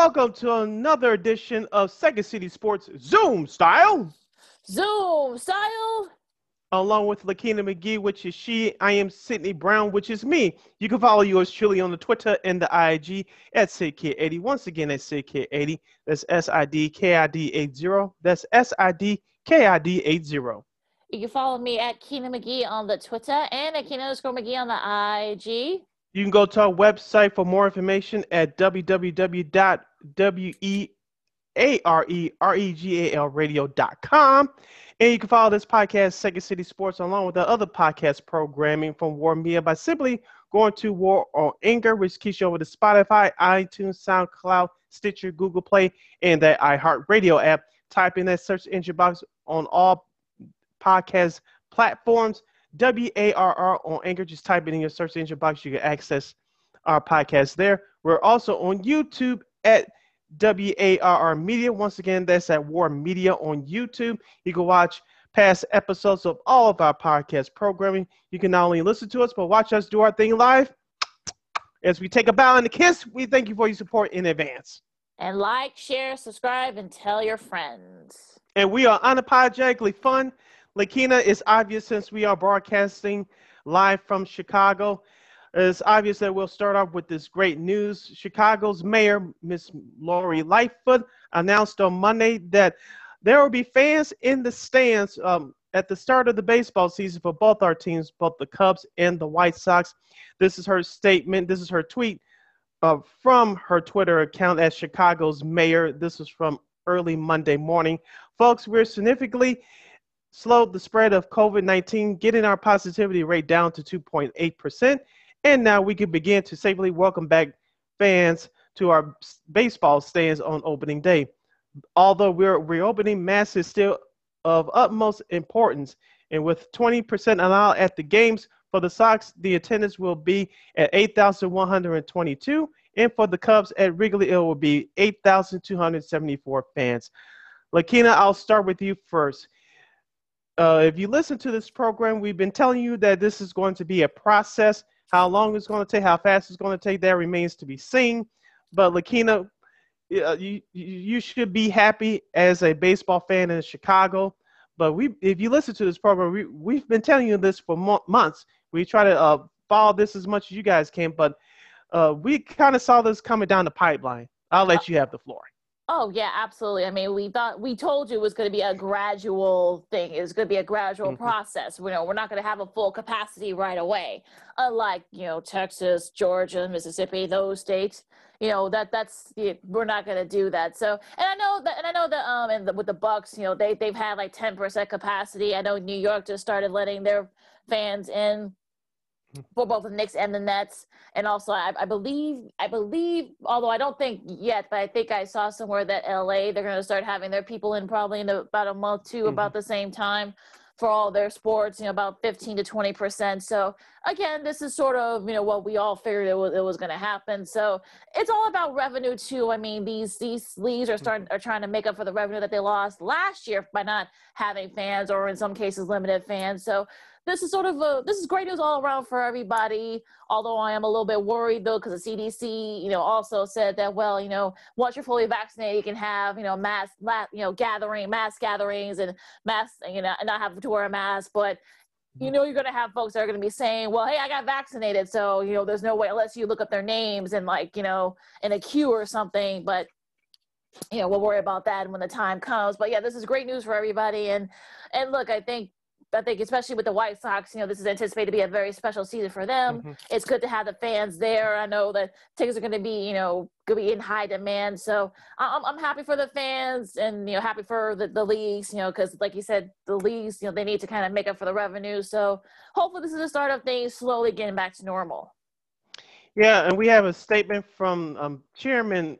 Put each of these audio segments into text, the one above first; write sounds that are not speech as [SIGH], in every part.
welcome to another edition of Second City Sports Zoom Style. Zoom Style. Along with Lakina McGee, which is she. I am Sydney Brown, which is me. You can follow yours truly on the Twitter and the IG at SidKid80. Once again, at SidKid80. That's S I D K I D 80. That's S I D K I D 80. You can follow me at Keena McGee on the Twitter and at Keena underscore McGee on the IG. You can go to our website for more information at www.weareregalradio.com. And you can follow this podcast, Second City Sports, along with the other podcast programming from WARR Media by simply going to WARR on Anchor, which keeps you over to Spotify, iTunes, SoundCloud, Stitcher, Google Play, and that iHeartRadio app. Type in that search engine box on all podcast platforms W A R R on Anchor. Just type it in your search engine box. You can access our podcast there. We're also on YouTube at W A R R Media. Once again, that's at WARR Media on YouTube. You can watch past episodes of all of our podcast programming. You can not only listen to us, but watch us do our thing live. As we take a bow and a kiss, we thank you for your support in advance. And like, share, subscribe, and tell your friends. And we are unapologetically fun. Lakina, it's obvious since we are broadcasting live from Chicago. It's obvious that we'll start off with this great news. Chicago's mayor, Miss Lori Lightfoot, announced on Monday that there will be fans in the stands um, at the start of the baseball season for both our teams, both the Cubs and the White Sox. This is her statement. This is her tweet uh, from her Twitter account as Chicago's mayor. This is from early Monday morning. Folks, we're significantly slowed the spread of COVID 19, getting our positivity rate down to 2.8%. And now we can begin to safely welcome back fans to our baseball stands on opening day. Although we're reopening, mass is still of utmost importance. And with 20% allowed at the games for the Sox, the attendance will be at 8,122. And for the Cubs at Wrigley, it will be 8,274 fans. Lakina, I'll start with you first uh, if you listen to this program, we've been telling you that this is going to be a process. How long it's going to take, how fast it's going to take, that remains to be seen. But Lakina, uh, you you should be happy as a baseball fan in Chicago. But we, if you listen to this program, we we've been telling you this for mo- months. We try to uh, follow this as much as you guys can, but uh, we kind of saw this coming down the pipeline. I'll let you have the floor. Oh yeah, absolutely. I mean, we thought we told you it was going to be a gradual thing. It was going to be a gradual mm-hmm. process. You know, we're not going to have a full capacity right away, unlike you know Texas, Georgia, Mississippi, those states. You know that that's we're not going to do that. So, and I know that, and I know that um, and the, with the Bucks, you know, they they've had like ten percent capacity. I know New York just started letting their fans in for both the Knicks and the Nets. And also, I, I, believe, I believe, although I don't think yet, but I think I saw somewhere that LA they're going to start having their people in probably in about a month too, mm-hmm. about the same time for all their sports. You know, about fifteen to twenty percent. So again, this is sort of you know what we all figured it was it was going to happen. So it's all about revenue too. I mean, these these leagues are starting mm-hmm. are trying to make up for the revenue that they lost last year by not having fans or in some cases limited fans. So this is sort of a this is great news all around for everybody. Although I am a little bit worried though, because the CDC, you know, also said that well, you know, once you're fully vaccinated, you can have you know mass, you know, gathering, mass gatherings, and mass, you know, and not have to wear a mask, but you mm-hmm. know you're going to have folks that are going to be saying well hey i got vaccinated so you know there's no way unless you look up their names and like you know in a queue or something but you know we'll worry about that when the time comes but yeah this is great news for everybody and and look i think I think especially with the White Sox, you know, this is anticipated to be a very special season for them. Mm-hmm. It's good to have the fans there. I know that tickets are going to be, you know, going to be in high demand. So I'm, I'm happy for the fans and, you know, happy for the, the leagues, you know, because like you said, the leagues, you know, they need to kind of make up for the revenue. So hopefully this is the start of things slowly getting back to normal. Yeah, and we have a statement from um, Chairman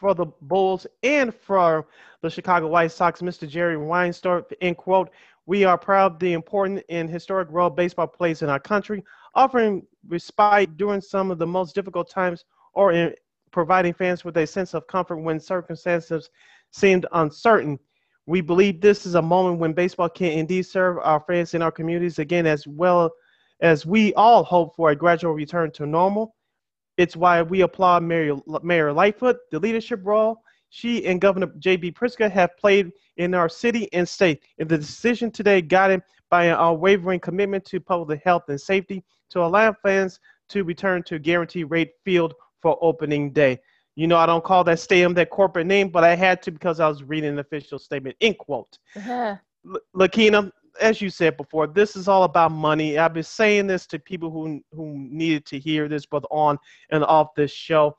for the Bulls and for the Chicago White Sox, Mr. Jerry Reinsdorf, end quote. We are proud of the important and historic role baseball plays in our country, offering respite during some of the most difficult times or in providing fans with a sense of comfort when circumstances seemed uncertain. We believe this is a moment when baseball can indeed serve our fans in our communities again, as well as we all hope for a gradual return to normal. It's why we applaud Mayor, Mayor Lightfoot, the leadership role she and Governor J.B. Pritzker have played in our city and state. And the decision today guided by an unwavering commitment to public health and safety to allow fans to return to guaranteed rate field for opening day. You know, I don't call that stadium that corporate name, but I had to because I was reading an official statement. In quote. Uh-huh. L- Lakina, as you said before, this is all about money. I've been saying this to people who who needed to hear this, both on and off this show.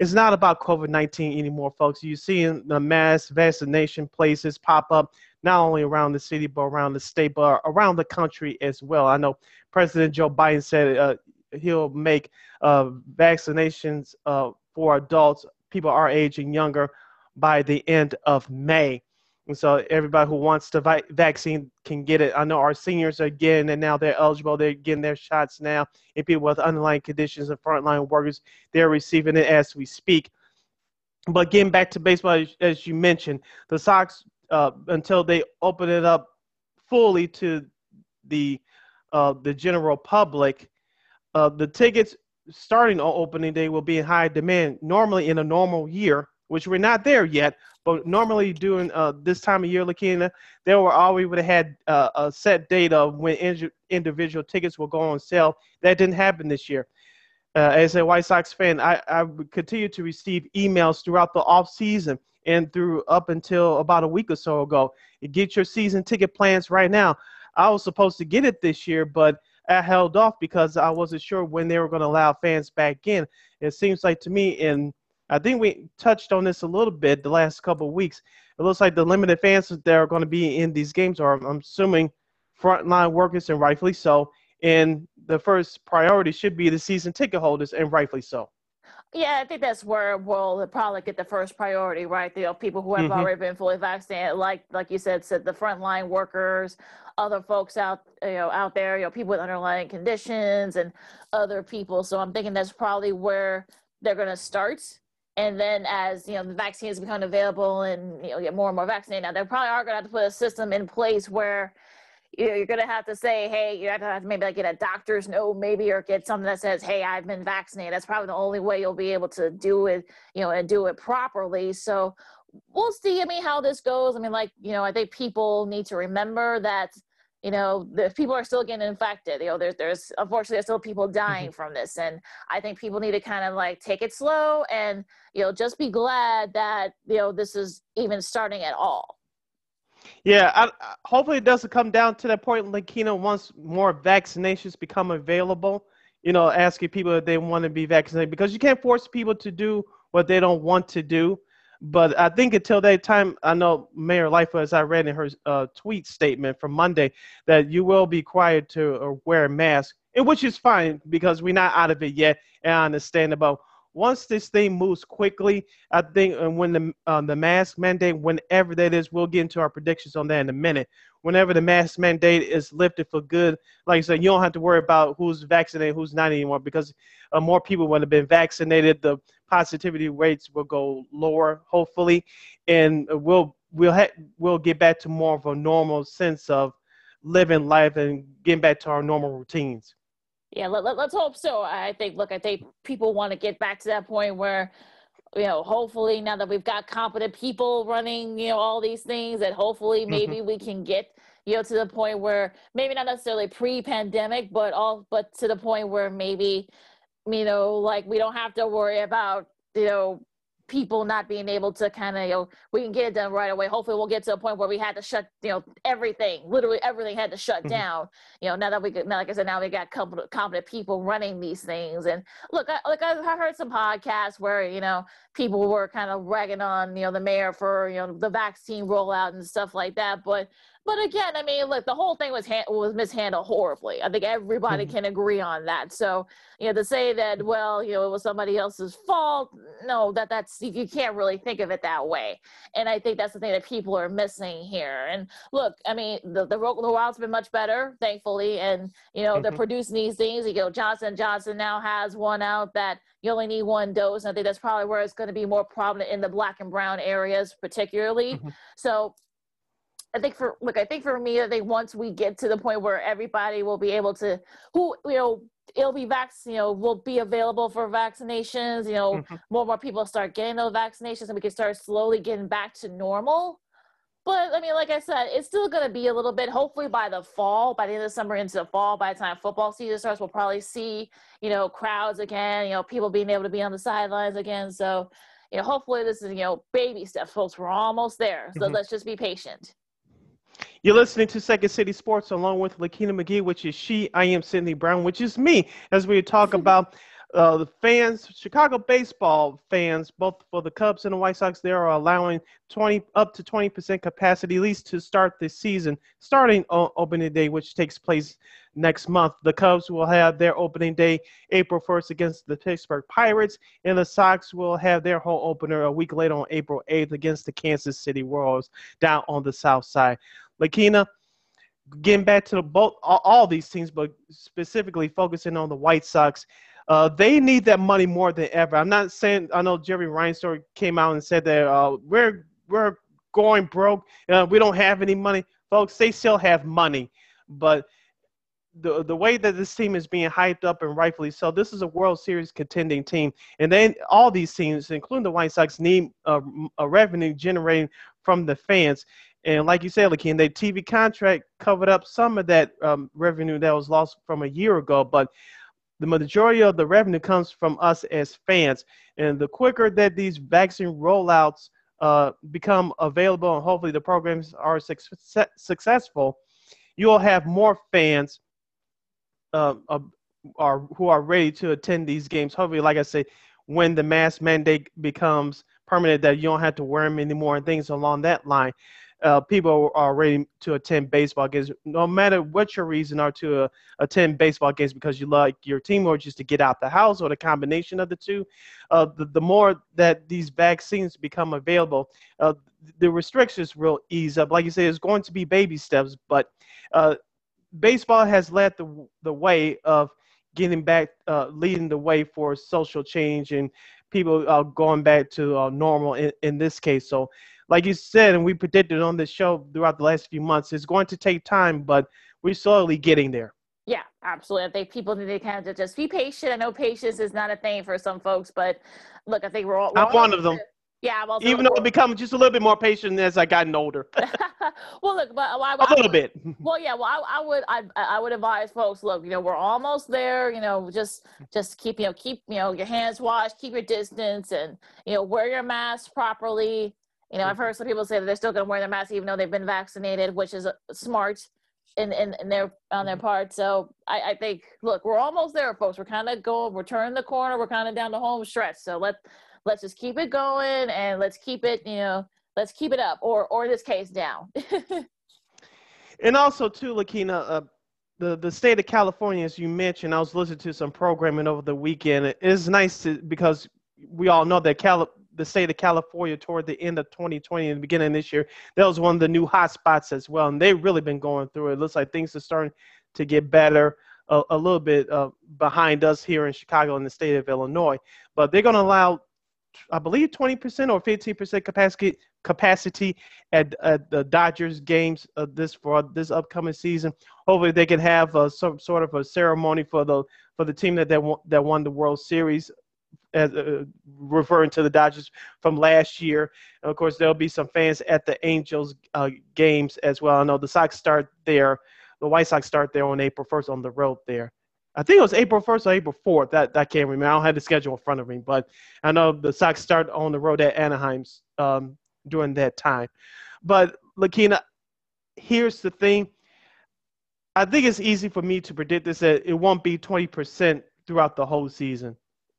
It's not about COVID 19 anymore, folks. You're seeing the mass vaccination places pop up, not only around the city, but around the state, but around the country as well. I know President Joe Biden said uh, he'll make uh, vaccinations uh, for adults, people our age and younger, by the end of May. And so everybody who wants the vi- vaccine can get it. I know our seniors are getting it now. They're eligible. They're getting their shots now. And people with underlying conditions and frontline workers, they're receiving it as we speak. But getting back to baseball, as you mentioned, the Sox, uh, until they open it up fully to the uh, the general public, uh, the tickets starting on opening day will be in high demand. Normally, in a normal year, which we're not there yet, but normally during uh, this time of year, Lakina, there were always would have had uh, a set date of when in- individual tickets will go on sale. That didn't happen this year. Uh, as a White Sox fan, I, I continue to receive emails throughout the off season and through up until about a week or so ago. Get your season ticket plans right now. I was supposed to get it this year, but I held off because I wasn't sure when they were going to allow fans back in. It seems like to me in I think we touched on this a little bit the last couple of weeks. It looks like the limited fans that are going to be in these games are, I'm assuming, frontline workers, and rightfully so. And the first priority should be the season ticket holders, and rightfully so. Yeah, I think that's where we'll probably get the first priority, right? You know, people who have mm-hmm. already been fully vaccinated, like like you said, said the frontline workers, other folks out you know out there, you know, people with underlying conditions and other people. So I'm thinking that's probably where they're going to start and then as you know the vaccines become available and you know get more and more vaccinated now they probably are going to have to put a system in place where you know, you're going to have to say hey you have to, have to maybe like get a doctor's note maybe or get something that says hey i've been vaccinated. That's probably the only way you'll be able to do it you know and do it properly. So we'll see i mean how this goes. I mean like you know i think people need to remember that you know the people are still getting infected you know there's there's unfortunately there's still people dying mm-hmm. from this and i think people need to kind of like take it slow and you know just be glad that you know this is even starting at all yeah I, hopefully it doesn't come down to that point like you know once more vaccinations become available you know asking people if they want to be vaccinated because you can't force people to do what they don't want to do but I think until that time, I know Mayor Lightfoot, as I read in her uh, tweet statement from Monday, that you will be required to uh, wear a mask, and which is fine because we're not out of it yet. And I understand about once this thing moves quickly, I think and when the um, the mask mandate, whenever that is, we'll get into our predictions on that in a minute. Whenever the mask mandate is lifted for good, like I said, you don't have to worry about who's vaccinated, who's not anymore, because uh, more people would have been vaccinated. The positivity rates will go lower, hopefully, and we'll we'll ha- we'll get back to more of a normal sense of living life and getting back to our normal routines. Yeah, let, let, us hope so. I think, look, I think people want to get back to that point where, you know, hopefully now that we've got competent people running, you know, all these things, that hopefully mm-hmm. maybe mm-hmm. we can get, you know, to the point where maybe not necessarily pre-pandemic, but all, but to the point where maybe, you know, like we don't have to worry about, you know, people not being able to kind of, you know, we can get it done right away. Hopefully we'll get to a point where we had to shut, you know, everything, literally everything had to shut mm-hmm. down, you know, now that we, now, like I said, now we got competent people running these things. And look, I, like I heard some podcasts where, you know, people were kind of ragging on, you know, the mayor for, you know, the vaccine rollout and stuff like that. But but again, I mean, look, the whole thing was was mishandled horribly. I think everybody mm-hmm. can agree on that. So, you know, to say that, well, you know, it was somebody else's fault, no, that that's you can't really think of it that way. And I think that's the thing that people are missing here. And look, I mean, the the, the wild's been much better, thankfully, and you know, mm-hmm. they're producing these things. You know, Johnson Johnson now has one out that you only need one dose. And I think that's probably where it's going to be more prominent in the black and brown areas, particularly. Mm-hmm. So I think for look, I think for me, I think once we get to the point where everybody will be able to, who you know, it'll be vac you know will be available for vaccinations you know mm-hmm. more and more people start getting those vaccinations and we can start slowly getting back to normal. But i mean like i said it's still going to be a little bit hopefully by the fall by the end of the summer into the fall by the time football season starts we'll probably see you know crowds again you know people being able to be on the sidelines again. So you know hopefully this is you know baby steps folks. We're almost there. So mm-hmm. let's just be patient you're listening to Second City Sports along with Lakina McGee, which is she. I am Sydney Brown, which is me, as we talk [LAUGHS] about uh, the fans, Chicago baseball fans, both for the Cubs and the White Sox, they are allowing 20 up to 20% capacity, at least to start this season, starting on opening day, which takes place next month. The Cubs will have their opening day April 1st against the Pittsburgh Pirates, and the Sox will have their home opener a week later on April 8th against the Kansas City Royals down on the south side. Lakina, getting back to both all, all, these teams, but specifically focusing on the White Sox. Uh, they need that money more than ever. I'm not saying I know Jerry Reinsdorf came out and said that uh, we're we're going broke. Uh, we don't have any money, folks. They still have money, but the the way that this team is being hyped up and rightfully so, this is a World Series contending team, and then all these teams, including the White Sox, need a, a revenue generating from the fans. And like you said, Lakin, the TV contract covered up some of that um, revenue that was lost from a year ago, but the majority of the revenue comes from us as fans. And the quicker that these vaccine rollouts uh, become available and hopefully the programs are su- successful, you'll have more fans uh, uh, are, who are ready to attend these games. Hopefully, like I say, when the mask mandate becomes permanent, that you don't have to wear them anymore and things along that line uh, people are ready to attend baseball games, no matter what your reason are to uh, attend baseball games because you like your team or just to get out the house or the combination of the two. Uh, the, the more that these vaccines become available, uh, the restrictions will ease up. Like you say, it's going to be baby steps, but uh, baseball has led the, the way of getting back, uh, leading the way for social change and people are going back to normal in, in this case. So like you said, and we predicted on this show throughout the last few months, it's going to take time, but we're slowly getting there. Yeah, absolutely. I think people need to kind of just be patient. I know patience is not a thing for some folks, but look, I think we're all. We're I'm all one of them. Yeah, well, even though I become just a little bit more patient as I gotten older. [LAUGHS] well, look, but I, a little bit. [LAUGHS] Well, yeah, well, I, I, would, I, I would advise folks, look, you know, we're almost there. You know, just, just keep, you know, keep, you know, your hands washed, keep your distance, and you know, wear your mask properly. You know, I've heard some people say that they're still going to wear their mask even though they've been vaccinated, which is uh, smart in, in, in their on their mm-hmm. part. So I, I think, look, we're almost there, folks. We're kind of going, we're turning the corner. We're kind of down the home stretch. So let let's just keep it going and let's keep it, you know, let's keep it up, or or in this case, down. [LAUGHS] and also, too, Lakina, uh, the the state of California, as you mentioned, I was listening to some programming over the weekend. It is nice to because we all know that Cali- the state of California toward the end of 2020 and the beginning of this year. That was one of the new hot spots as well, and they've really been going through it. it looks like things are starting to get better. A, a little bit uh, behind us here in Chicago and the state of Illinois, but they're going to allow, I believe, 20% or 15% capacity capacity at, at the Dodgers games uh, this for this upcoming season. Hopefully, they can have uh, some sort of a ceremony for the for the team that that won, that won the World Series as, uh, referring to the Dodgers from last year. And of course, there'll be some fans at the Angels uh, games as well. I know the Sox start there. The White Sox start there on April 1st on the road there. I think it was April 1st or April 4th. That, that can't remember. I don't have the schedule in front of me, but I know the Sox start on the road at Anaheim's um, during that time. But Lakina, here's the thing. I think it's easy for me to predict this that it won't be 20% throughout the whole season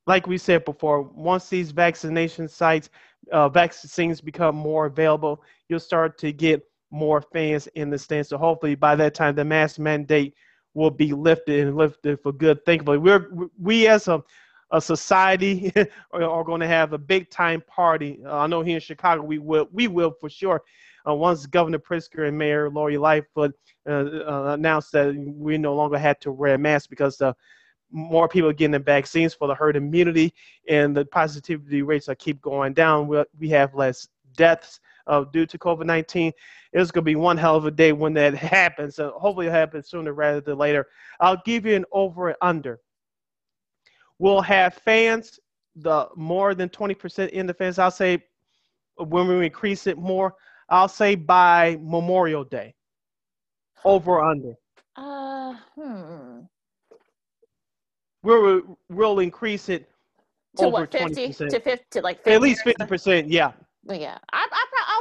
like we said before, once these vaccination sites, uh, vaccines become more available, you'll start to get more fans in the stands. So hopefully by that time, the mask mandate will be lifted and lifted for good. Thankfully, we're we as a a society [LAUGHS] are, going to have a big time party. Uh, I know here in Chicago we will we will for sure. Uh, once Governor Pritzker and Mayor Lori Lightfoot uh, uh, announced that we no longer had to wear masks because the more people getting the vaccines for the herd immunity, and the positivity rates are keep going down. We, we have less deaths uh, due to COVID 19. It's going to be one hell of a day when that [LAUGHS] happens. So hopefully, it happens sooner rather than later. I'll give you an over and under. we'll have fans, the more than 20% in the fans. I'll say when we increase it more, I'll say by Memorial Day. Over or under? Uh, hmm. We'll, we'll increase it To over what, 50? 20%. To 50, to like 50 At least 50%, yeah. Yeah. I,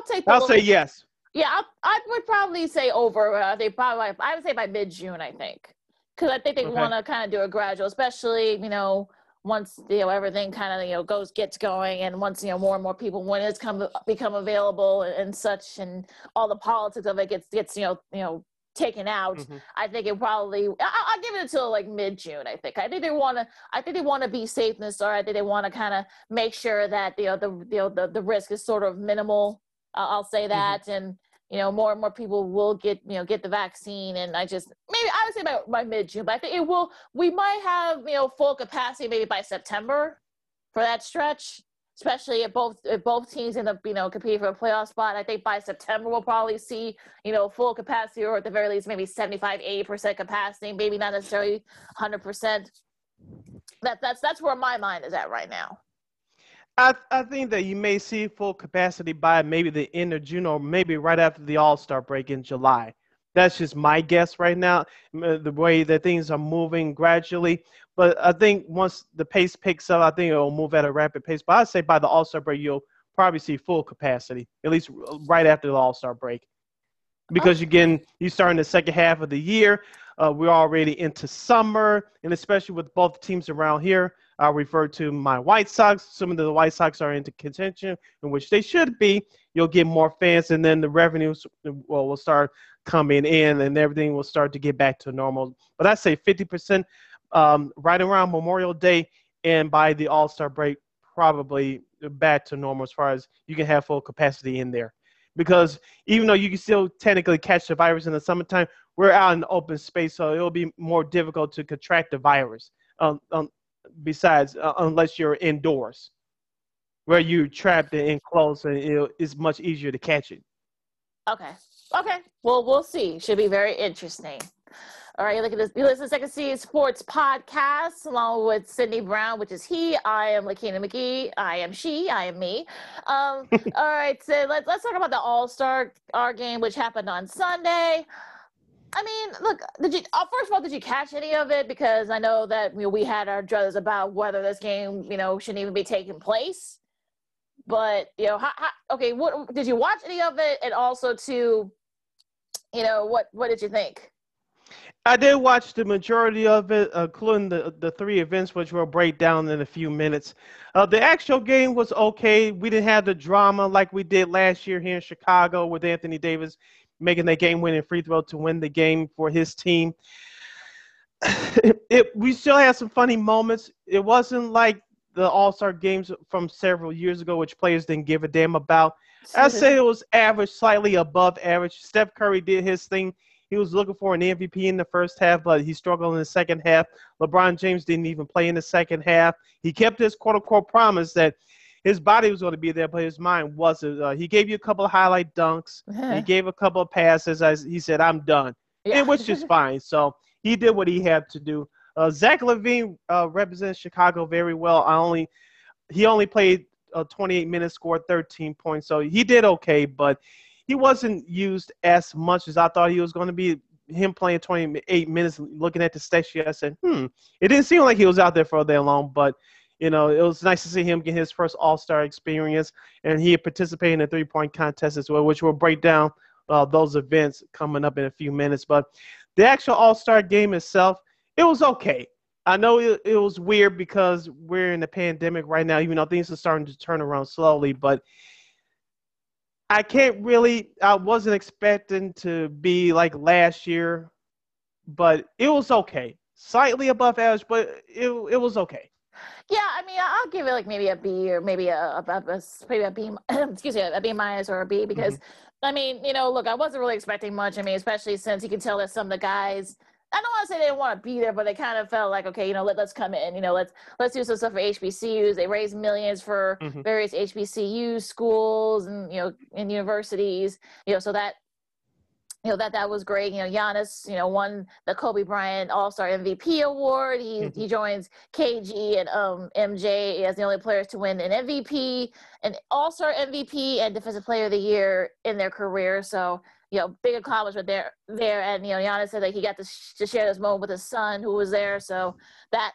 I'll take I'll say yes. Yeah, I, I would probably say over. Uh, they probably, I would say by mid June, I think, because I think they Okay. want to kind of do a gradual, especially you know once you know everything kind of you know goes gets going, and once you know more and more people when it's come become available and, and such, and all the politics of it gets gets you know you know taken out. Mhm. I think it probably I, I'll give it until like mid June. I think I think they want to I think they want to be safe in the start. I think they want to kind of make sure that you know the you know the, the risk is sort of minimal. I'll say mm-hmm. that, and you know more and more people will get you know get the vaccine. And I just maybe I would say by, by mid June, but I think it will. We might have you know full capacity maybe by September for that stretch. Especially if both if both teams end up you know competing for a playoff spot, I think by September we'll probably see you know full capacity or at the very least maybe 75 80 percent capacity, maybe not necessarily 100 percent. That that's that's where my mind is at right now. I, I think that you may see full capacity by maybe the end of June or maybe right after the All Star break in July. That's just my guess right now, uh, the way that things are moving gradually. But I think once the pace picks up, I think it'll move at a rapid pace. But I'd say by the All Star break, you'll probably see full capacity, at least right after the All Star break. Because you're getting, you start in the second half of the year. Uh, we're already into summer, and especially with both teams around here, I refer to my White Sox. Some of the White Sox are into contention, in which they should be. You'll get more fans, and then the revenues will, will start coming in, and everything will start to get back to normal. But I say 50% um, right around Memorial Day, and by the All Star break, probably back to normal as far as you can have full capacity in there. Because even though you can still technically catch the virus in the summertime, we're out in open space, so it'll be more difficult to contract the virus. Um, um, besides, uh, unless you're indoors, where you're trapped and enclosed, and it's much easier to catch it. Okay. Okay. Well, we'll see. Should be very interesting. All right, look at this. You listen to Second City Sports Podcast along with Sydney Brown, which is he. I am Lakina McGee. I am she. I am me. Um, [LAUGHS] all right, so let's let's talk about the All Star our game, which happened on Sunday. I mean, look, did you? Uh, first of all, did you catch any of it? Because I know that you know, we had our druthers about whether this game, you know, shouldn't even be taking place. But you know, how, how, okay, what did you watch any of it? And also, to you know, what what did you think? I did watch the majority of it, including the the three events, which we'll break down in a few minutes. Uh, the actual game was okay. We didn't have the drama like we did last year here in Chicago with Anthony Davis making that game-winning free throw to win the game for his team. [SIGHS] It, it- we still had some funny moments. It wasn't like the All-Star games from several years ago, which players didn't give a damn about. [LAUGHS] I'd say it was average, slightly above average. Steph Curry did his thing. He was looking for an MVP in the first half, but he struggled in the second half. LeBron James didn't even play in the second half. He kept his quote unquote promise that his body was going to be there, but his mind wasn't. Uh, he gave you a couple of highlight dunks. He gave a couple of passes. As he said, "I'm done," Yeah. it was just fine. So he did what he had to do. Uh, Zach LaVine uh, represents Chicago very well. I only he only played uh, 28 minutes, scored 13 points, so he did okay, but he wasn't used as much as I thought he was going to be. Him playing 28 minutes, looking at the stat sheet, I said, "Hmm." It didn't seem like he was out there for that long, but you know, it was nice to see him get his first All Star experience, and he participated in the three point contest as well, which we'll break down uh, those events coming up in a few minutes. But the actual All Star game itself, it was okay. I know it, it was weird because we're in a pandemic right now, even though things are starting to turn around slowly. But I can't really, I wasn't expecting to be like last year, but it was okay. Slightly above average, but it, it was okay. Yeah, I mean, I'll give it like maybe a B or maybe a, a, a, maybe a B. [CLEARS THROAT] excuse me, a B minus or a B because I mean, you know, look, I wasn't really expecting much. I mean, especially since you can tell that some of the guys. I don't want to say they didn't want to be there, but they kind of felt like, okay, you know, let, let's come in, you know, let's let's do some stuff for HBCUs. They raised millions for Mhm. various HBCU schools and you know and universities, you know, so that you know that that was great. You know, Giannis, you know, won the Kobe Bryant All Star MVP award. He mm-hmm. he joins KG and um, MJ as the only players to win an MVP, an All Star MVP, and Defensive Player of the Year in their career. So you know, big accomplishment there. There, and you know, Giannis said that he got to, sh- to share this moment with his son who was there. So that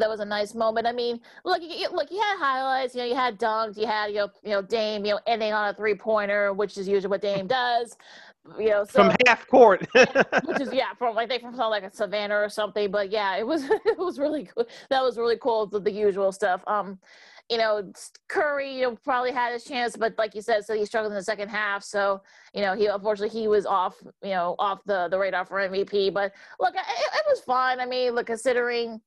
that was a nice moment. I mean, look, you, look, you had highlights. You know, you had dunks. You had you know, you know, Dame, you know, ending on a three pointer, which is usually what Dame does. You know, so, from half court, [LAUGHS] which is yeah, from I think from like a Savannah or something. But yeah, it was [LAUGHS] it was really cool. That was really cool. The, the usual stuff. Um, you know, Curry, you know, probably had his chance, but like you said, so he struggled in the second half. So, you know, he unfortunately he was off, you know, off the the radar for MVP. But look, it, it was fun. I mean, look, considering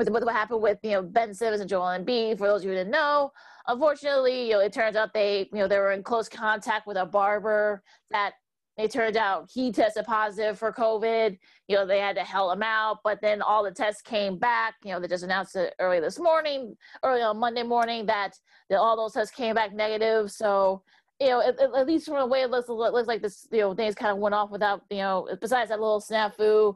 with, with what happened with you know Ben Simmons and Joel Embiid. For those of you who didn't know, unfortunately, you know, it turns out they you know they were in close contact with a barber that it turned out he tested positive for COVID. You know, they had to hell him out, but then all the tests came back. You know, they just announced it early this morning, early on Monday morning, that, that all those tests came back negative. So, you know, at, at least from the way it looks, it looks like this, you know, things kind of went off without, you know, besides that little snafu,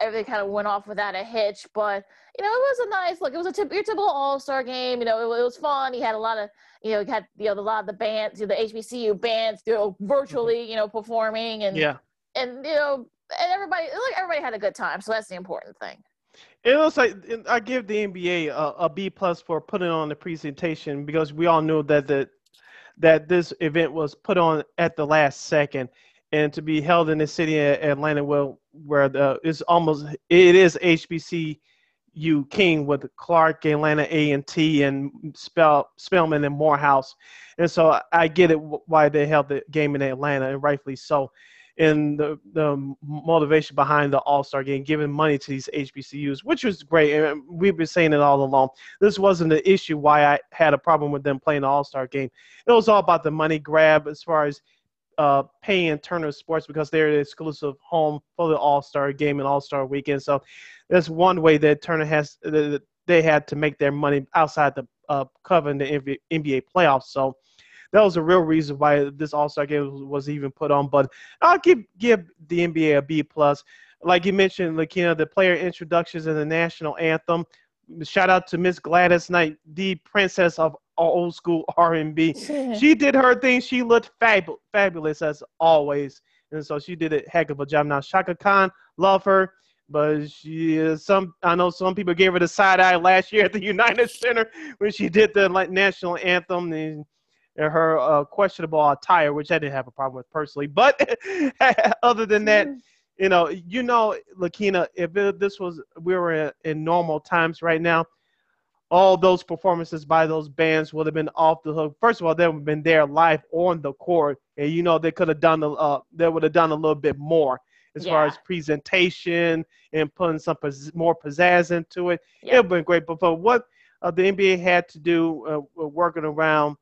everything kind of went off without a hitch. But you know, it was a nice look. It was a typical, typical All Star game. You know, it, it, was fun. He had a lot of, you know, he had you know a lot of the bands, you know, the HBCU bands, you know, mm-hmm. virtually, you know, performing and yeah, and you know, and everybody like everybody had a good time. So that's the important thing. It looks like I give the NBA a, a B plus for putting on the presentation because we all knew that the that this event was put on at the last second and to be held in the city of Atlanta, well, where the it's almost it is HBCU King with Clark, Atlanta A and T, and Spell, Spelman and Morehouse, and so I get it why they held the game in Atlanta, and rightfully so. And the the motivation behind the All Star game, giving money to these HBCUs, which was great, and we've been saying it all along. This wasn't the issue why I had a problem with them playing the All Star game. It was all about the money grab as far as uh, paying Turner Sports because they're the exclusive home for the All Star game and All Star weekend. So that's one way that Turner has they had to make their money outside the uh, covering the NBA playoffs. So that was a real reason why this All Star game was even put on. But I'll give give the NBA a B plus. Like you mentioned, Lakina, the player introductions and the national anthem. Shout out to Miss Gladys Knight, the princess of old school R&B. she did her thing. She looked fab- fabulous as always, and so she did a heck of a job. Now Chaka Khan, love her, but she is some. I know some people gave her the side eye last year at the [LAUGHS] United Center when she did the national anthem and her uh, questionable attire, which I didn't have a problem with personally. But [LAUGHS] other than that. You know, you know, Lakina, if it, this was we were in, in normal times right now, all those performances by those bands would have been off the hook. First of all, they would have been there live on the court, and you know they could have done a uh, they would have done a little bit more as yeah. far as presentation and putting some more pizzazz into it. Yeah. It would have been great. But for what uh, the NBA had to do uh, working around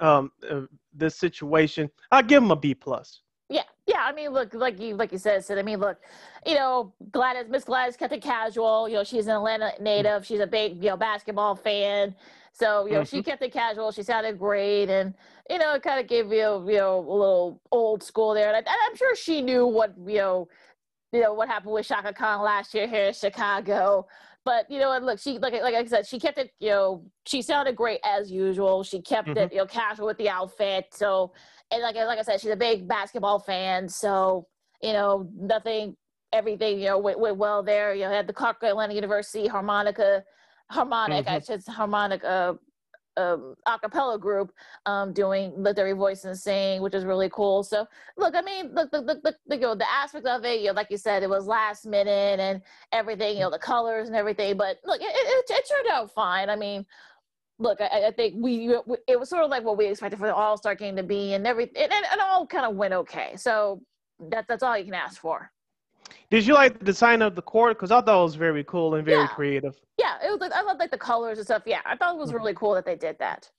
um, uh, this situation, I'll give them a B plus. Yeah. I mean, look, like you, like you said, Sid. I mean, look, you know, Gladys, Miss Gladys kept it casual. You know, she's an Atlanta native. She's a big, you know, basketball fan. So, you know, mm-hmm. she kept it casual. She sounded great, and you know, it kind of gave you, you know, a little old school there. And, I, am sure she knew what, you know, you know what happened with Chaka Khan last year here in Chicago. But you know, and look, she like like I said, she kept it. You know, she sounded great as usual. She kept mm-hmm. it, you know, casual with the outfit. So and like like I said, she's a big basketball fan, so you know nothing, everything you know went, went well there. You know, had the Clark Atlanta University harmonica, harmonic, mm-hmm. I should harmonic uh, um, cappella group um, doing Lift Every voice and sing, which is really cool. So look, I mean, look, the, the, the, you know, the aspect of it, you know, like you said, it was last minute and everything, you know, the colors and everything, but look, it, it, it turned out fine. I mean, look, I, I, think we it was sort of like what we expected for the All Star game to be, and everything, and it all kind of went okay. So that that's all you can ask for. Did you like the design of the court? Because I thought it was very cool and very yeah. creative. Yeah, it was. Like, I love like the colors and stuff. Yeah, I thought it was mm-hmm. really cool that they did that.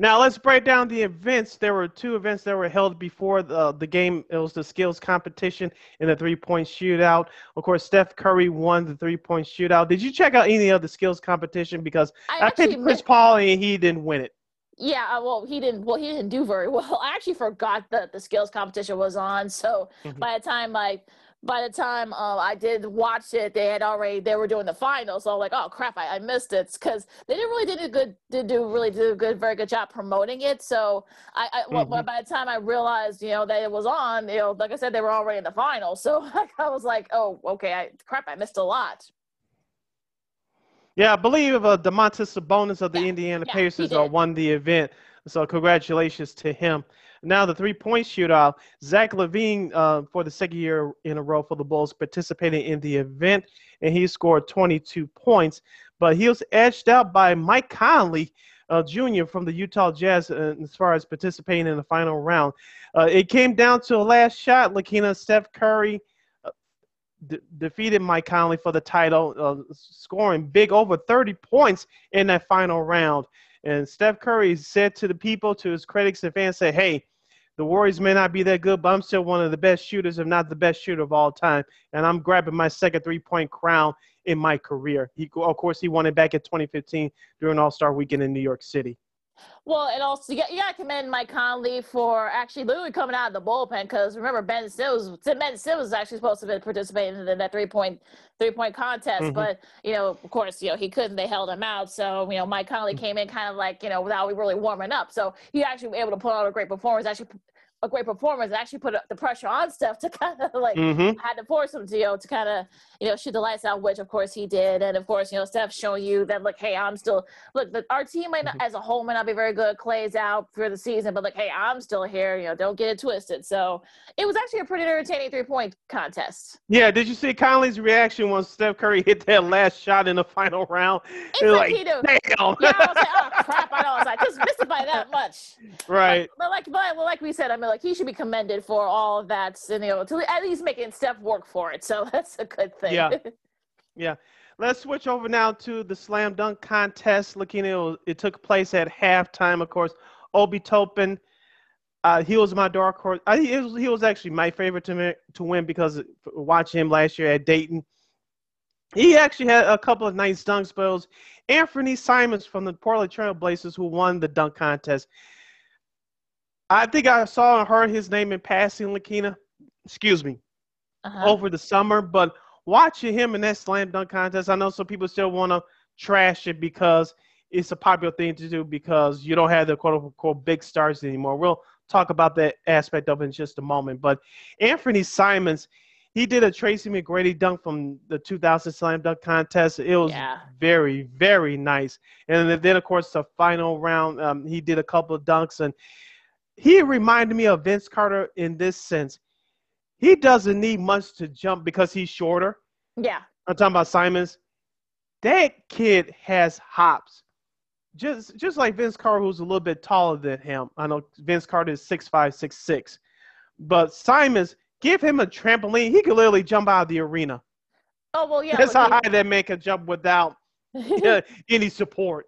Now let's break down the events. There were two events that were held before the, the game. It was the skills competition and the three-point shootout. Of course, Steph Curry won the three-point shootout. Did you check out any of the skills competition? Because I, I think Chris Paul and he didn't win it. Yeah, uh, well, he didn't. Well, he didn't do very [LAUGHS] well. I actually forgot that the skills competition was on. So mm-hmm. by the time like by the time uh, I did watch it, they had already they were doing the finals. So I'm like, oh crap, I, I missed it because they didn't really did a good did do really do a good very good job promoting it. So I, I mm-hmm. well, by the time I realized you know that it was on, you know, like I said, they were already in the finals. [LAUGHS] So I was like, oh okay, I, crap, I missed a lot. Yeah, I believe uh, Domantas Sabonis of the yeah. Indiana yeah, Pacers uh, won the event. So congratulations to him. Now the three-point shootout. Zach LaVine, uh, for the second year in a row for the Bulls, participating in the event, and he scored 22 points. But he was edged out by Mike Conley, uh, Jr. from the Utah Jazz uh, as far as participating in the final round. Uh, it came down to a last shot. Lakina Steph Curry defeated Mike Conley for the title, uh, scoring big over 30 points in that final round. And Steph Curry said to the people, to his critics and fans, say, hey, the Warriors may not be that good, but I'm still one of the best shooters, if not the best shooter of all time. And I'm grabbing my second three-point crown in my career. He, of course, he won it back in 2015 during All-Star Weekend in New York City. Well, and also you got, you got to commend Mike Conley for actually literally coming out of the bullpen because remember Ben Simmons, Ben Simmons was actually supposed to be participating in that three point three point contest, mm-hmm. but you know, of course, you know he couldn't. They held him out, so you know Mike Conley mm-hmm. came in kind of like you know without really warming up, so he actually was able to put on a great performance. Actually a great performance and actually put the pressure on Steph to [LAUGHS] kind of like mm-hmm. had to force him to you know to kind of you know shoot the lights out, which of course he did, and of course you know Steph showing you that look, hey, I'm still look, the, our team might not, mm-hmm. as a whole might not be very good. Clay's out for the season, but like, hey, I'm still here. You know, don't get it twisted. So it was actually a pretty entertaining three point contest. Yeah, did you see Conley's reaction when Steph Curry hit that last shot in the final round? It's like, like damn. Yeah, I was like, oh crap, I know. I was like, just [LAUGHS] missed it by that much. Right. But, but like, but like we said, I mean, like he should be commended for all of that, and, you know, to at least making Steph work for it. So [LAUGHS] that's a good thing. Yeah. [LAUGHS] Yeah. Let's switch over now to the slam dunk contest. Looking it, it took place at halftime. Of course, Obi Toppin, uh, he was my dark horse. I, he, was, he was actually my favorite to to win because watching him last year at Dayton, he actually had a couple of nice dunk spells. Anthony Simons from the Portland Trail Blazers who won the dunk contest. I think I saw and heard his name in passing, Lakina. Excuse me, uh-huh. over the summer, but watching him in that slam dunk contest, I know some people still want to trash it because it's a popular thing to do because you don't have the quote unquote big stars anymore. We'll talk about that aspect of it in just a moment. But Anthony Simons, he did a Tracy McGrady dunk from the 2000 slam dunk contest. It was yeah. very, very nice. And then, of course, the final round, um, he did a couple of dunks. And he reminded me of Vince Carter in this sense he doesn't need much to jump because he's shorter. Yeah. I'm talking about Simons. That kid has hops. Just just like Vince Carter, who's a little bit taller than him. I know Vince Carter is six five, six six. But Simons, give him a trampoline. He could literally jump out of the arena. Oh well yeah. That's how high that man can jump without [LAUGHS] any support.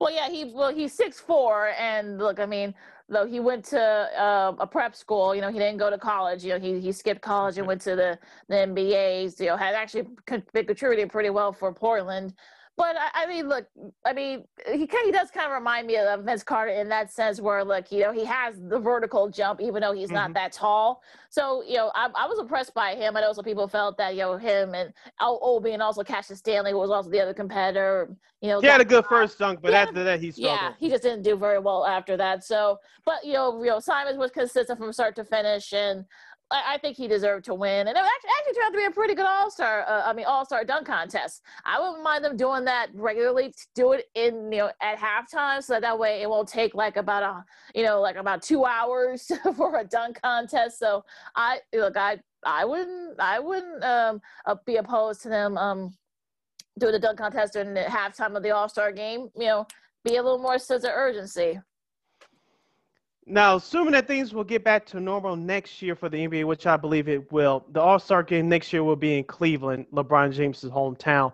Well, yeah, he well he's six four, and look, I mean, though he went to uh, a prep school, you know, he didn't go to college. You know, he he skipped college and went to the the NBA's. You know, had actually been contributing pretty well for Portland. But I, I, mean, look, I mean, he he does kind of remind me of Vince Carter in that sense, where look, you know, he has the vertical jump, even though he's mm-hmm. not that tall. So, you know, I, I, was impressed by him. I know some people felt that, you know, him and Al Obi and also Cassius Stanley, who was also the other competitor, you know, he had a good first dunk, but yeah, after that he struggled. Yeah, he just didn't do very well after that. So, but you know, you know, Simons was consistent from start to finish, and I, I think he deserved to win, and it actually, actually turned out to be a pretty good All Star. Uh, I mean, All Star dunk contest. I wouldn't mind them doing that regularly. Do it in you know at halftime, so that, that way it won't take like about a you know like about two hours [LAUGHS] for a dunk contest. So I look, I I wouldn't I wouldn't um, uh, be opposed to them um, doing the dunk contest during the halftime of the All Star game. You know, be a little more sense of urgency. Now, assuming that things will get back to normal next year for the NBA, which I believe it will, the All Star game next year will be in Cleveland, LeBron James' hometown.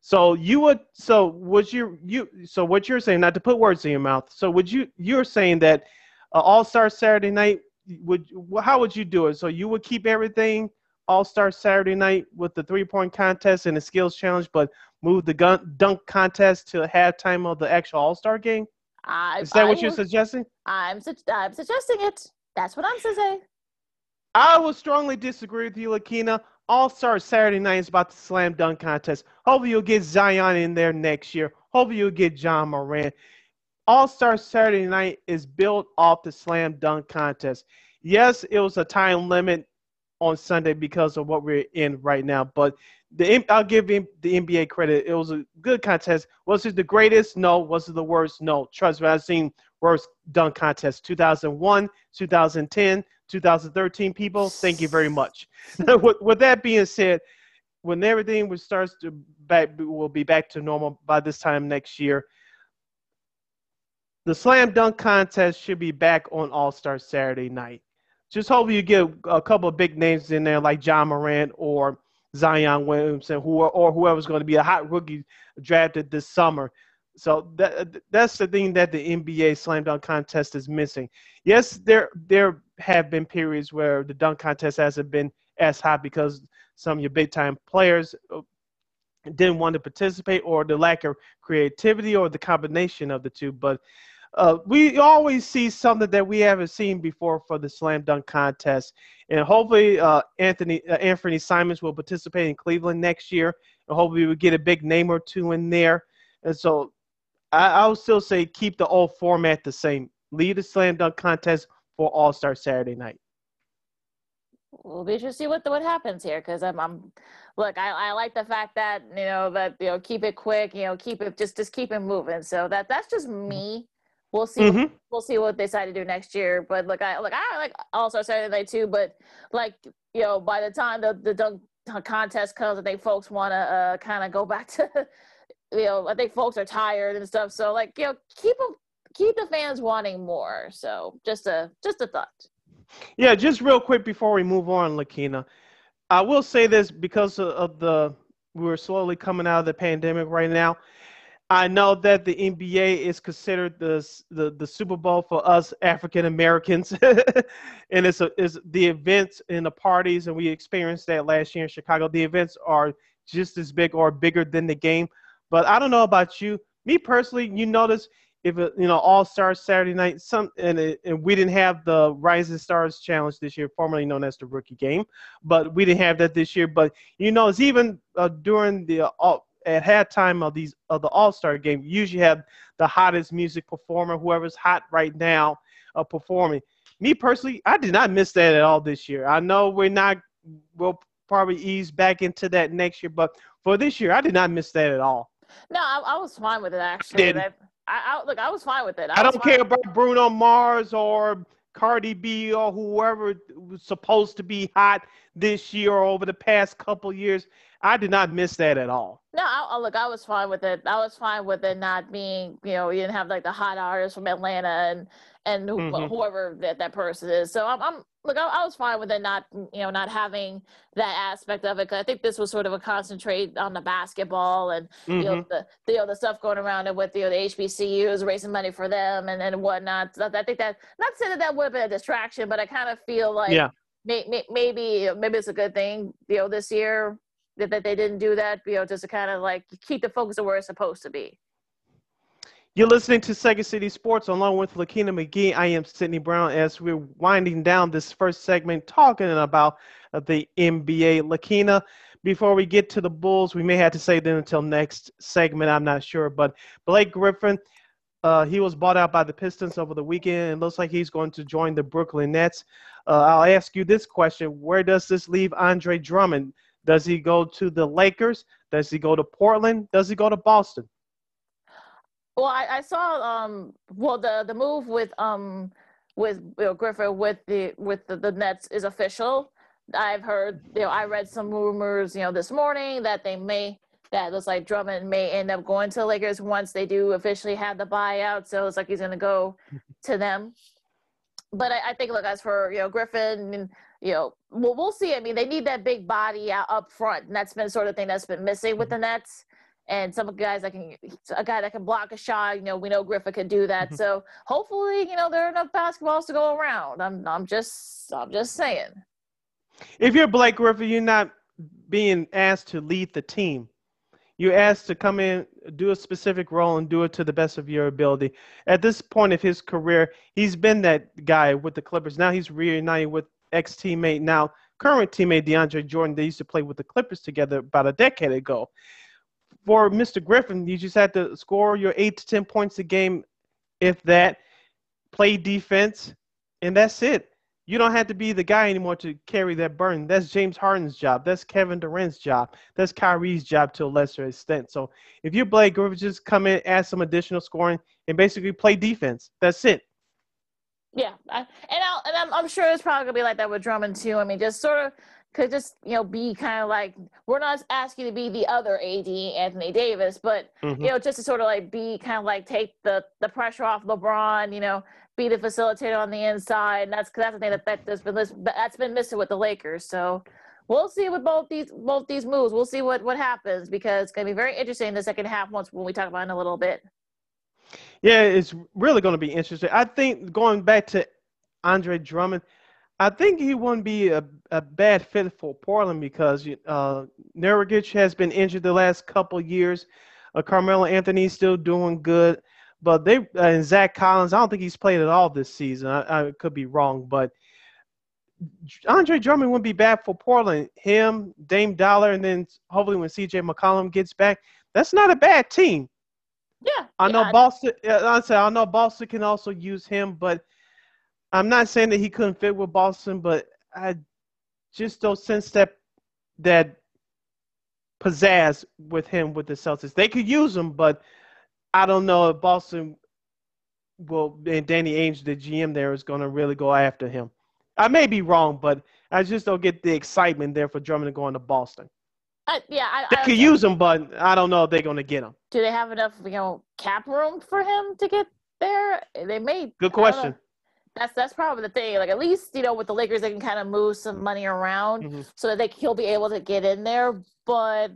So you would, so would you, you, so what you're saying, not to put words in your mouth. So would you, you're saying that uh, All Star Saturday night would, how would you do it? So you would keep everything All Star Saturday night with the three point contest and the skills challenge, but move the gun, dunk contest to halftime of the actual All Star game? I, Is that I what you're suggesting? I'm, su- I'm suggesting it. That's what I'm saying. I will strongly disagree with you, Lakina. All Star Saturday night is about the slam dunk contest. Hopefully, you'll get Zion in there next year. Hopefully, you'll get Ja Morant. All Star Saturday night is built off the slam dunk contest. Yes, it was a time limit on Sunday because of what we're in right now, but the I'll give him the NBA credit. It was a good contest. Was it the greatest? No. Was it the worst? No. Trust me, I've seen worse dunk contests. 2001, 2010, 2013. People, thank you very much. [LAUGHS] with, with that being said, when everything was starts to back will be back to normal by this time next year. The slam dunk contest should be back on All Star Saturday night. Just hope you get a couple of big names in there like Ja Morant or Zion Williamson, who or whoever's going to be a hot rookie drafted this summer. So that that's the thing that the NBA slam dunk contest is missing. Yes, there there have been periods where the dunk contest hasn't been as hot because some of your big time players uh, didn't want to participate or the lack of creativity or the combination of the two. But uh, we always see something that we haven't seen before for the slam dunk contest, and hopefully uh, Anthony uh, Anfernee Simons will participate in Cleveland next year, and hopefully we get a big name or two in there. And so I, I would still say keep the old format the same. Lead the slam dunk contest for All Star Saturday night. We'll be interested to see what what happens here because I'm, I'm look I, I like the fact that you know that you know keep it quick you know keep it just just keep it moving so that that's just me we'll see Mhm. we'll see what they decide to do next year but look I look I like All Star Saturday night too but like you know by the time the the dunk contest comes I think folks want to uh, kind of go back to [LAUGHS] you know I think folks are tired and stuff so like you know keep them keep the fans wanting more so just a just a thought. Yeah, just real quick before we move on, Lakina, I will say this because of, of the we're slowly coming out of the pandemic right now. I know that the NBA is considered the the, the Super Bowl for us African Americans, [LAUGHS] and it's a, is the events and the parties, and we experienced that last year in Chicago. The events are just as big or bigger than the game. But I don't know about you. Me personally, you notice if it, you know All Stars Saturday night, some and it, and we didn't have the Rising Stars Challenge this year, formerly known as the Rookie Game, but we didn't have that this year. But you know, it's even uh, during the uh, all, at halftime of these of the All Star game, you usually have the hottest music performer, whoever's hot right now, uh, performing. Me personally, I did not miss that at all this year. I know we're not. We'll probably ease back into that next year, but for this year, I did not miss that at all. No, I, I was fine with it actually. didn't. I, I look, I was fine with it. I was don't care about Bruno Mars or Cardi B or whoever was supposed to be hot this year or over the past couple years. I did not miss that at all. No, I, I- look, I was fine with it. I was fine with it not being, you know, you didn't have like the hot artist from Atlanta and and who, Mhm. whoever that, that person is. So I'm, I'm look, I, I was fine with it not, you know, not having that aspect of it. Cause I think this was sort of a concentrate on the basketball and you know Mhm. the, the you know the stuff going around it with you know, the HBCUs raising money for them and and whatnot. So I think that not saying that that would have been a distraction, but I kind of feel like Yeah. may, may, maybe maybe it's a good thing you know this year that, that they didn't do that you know just to kind of like keep the focus of where it's supposed to be. You're listening to Second City Sports along with Lakina McGee. I am Sydney Brown as we're winding down this first segment talking about the NBA. Lakina, before we get to the Bulls, we may have to say them until next segment. I'm not sure. But Blake Griffin, uh, he was bought out by the Pistons over the weekend and looks like he's going to join the Brooklyn Nets. Uh, I'll ask you this question Where does this leave Andre Drummond? Does he go to the Lakers? Does he go to Portland? Does he go to Boston? Well, I, I saw um well the the move with um with you know, Griffin with the with the, the Nets is official. I've heard you know I read some rumors you know this morning that they may that looks like Drummond may end up going to the Lakers once they do officially have the buyout. So it's like he's gonna go to them. But I, I think look as for you know Griffin and you know well we'll see. I mean they need that big body out up front, and that's been sort of thing that's been missing with the Nets and some of the guys that can a guy that can block a shot you know we know griffin can do that Mhm. so hopefully you know there are enough basketballs to go around i'm i'm just i'm just saying If you're Blake Griffin, you're not being asked to lead the team. You're asked to come in do a specific role and do it to the best of your ability. At this point of his career, he's been that guy with the Clippers. Now he's reunited with ex teammate, now current teammate DeAndre Jordan. They used to play with the Clippers together about a decade ago. For Mr. Griffin, you just had to score your eight to 10 points a game, if that, play defense, and that's it. You don't have to be the guy anymore to carry that burden. That's James Harden's job. That's Kevin Durant's job. That's Kyrie's job to a lesser extent. So if you're Blake Griffin, just come in, add some additional scoring, and basically play defense. That's it. Yeah, I, and I'm, I'm sure it's probably gonna be like that with Drummond too. I mean, just sort of could just you know be kind of like we're not asking to be the other AD Anthony Davis, but mm-hmm. you know just to sort of like be kind of like take the the pressure off LeBron. You know, be the facilitator on the inside. And that's because that's the thing that, that's been that's been missing with the Lakers. So we'll see with both these both these moves. We'll see what what happens because it's going to be very interesting in the second half once when we talk about in a little bit. Yeah, it's really going to be interesting. I think going back to Andre Drummond, I think he wouldn't be a, a bad fit for Portland because uh, Nurkic has been injured the last couple years. Uh, Carmelo Anthony's still doing good. But they uh, and Zach Collins, I don't think he's played at all this season. I, I could be wrong, but Andre Drummond wouldn't be bad for Portland. Him, Dame Dollar, and then hopefully when CJ McCollum gets back, that's not a bad team. Yeah, I know Boston. I say I know Boston can also use him, but I'm not saying that he couldn't fit with Boston, but I just don't sense that that pizzazz with him with the Celtics. They could use him, but I don't know if Boston will and Danny Ainge, the GM there, is going to really go after him. I may be wrong, but I just don't get the excitement there for Drummond going to Boston. Uh, yeah, I, they I, could use him, but I don't know if they're going to get him. Do they have enough, you know, cap room for him to get there? They may. Good question. That's that's probably the thing. Like at least you know with the Lakers, they can kind of move some money around mm-hmm. so that they he'll be able to get in there. But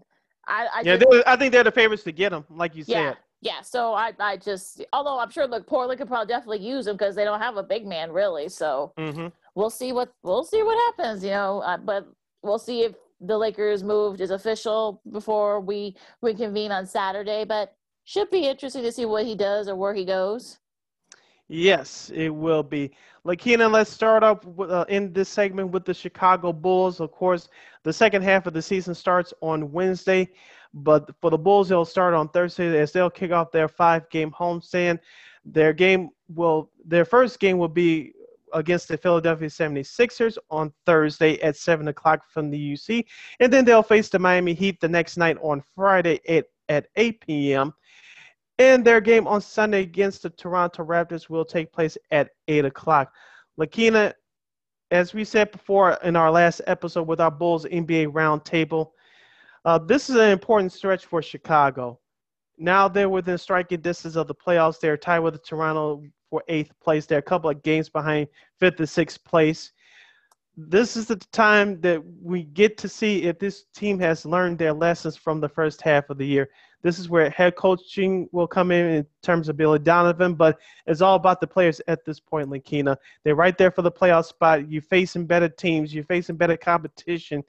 I, I yeah, just, I think they're the favorites to get him, like you yeah. said. Yeah, so I, I just, although I'm sure, look, Portland could probably definitely use him because they don't have a big man really. So mm-hmm. we'll see what we'll see what happens, you know. Uh, but we'll see if the Lakers moved is official before we reconvene on Saturday. But should be interesting to see what he does or where he goes. Yes, it will be. Lakina, let's start up uh, in this segment with the Chicago Bulls. Of course, the second half of the season starts on Wednesday. But for the Bulls, they'll start on Thursday as they'll kick off their five-game homestand. Their game will, their first game will be against the Philadelphia 76ers on Thursday at 7 o'clock from the UC. And then they'll face the Miami Heat the next night on Friday at, at 8 p.m. And their game on Sunday against the Toronto Raptors will take place at 8 o'clock. Lakina, as we said before in our last episode with our Bulls NBA Roundtable, uh, this is an important stretch for Chicago. Now they're within striking distance of the playoffs. They're tied with the Toronto for eighth place. They're a couple of games behind fifth and sixth place. This is the time that we get to see if this team has learned their lessons from the first half of the year. This is where head coaching will come in in terms of Billy Donovan, but it's all about the players at this point, Lakina. They're right there for the playoff spot. You're facing better teams, you're facing better competition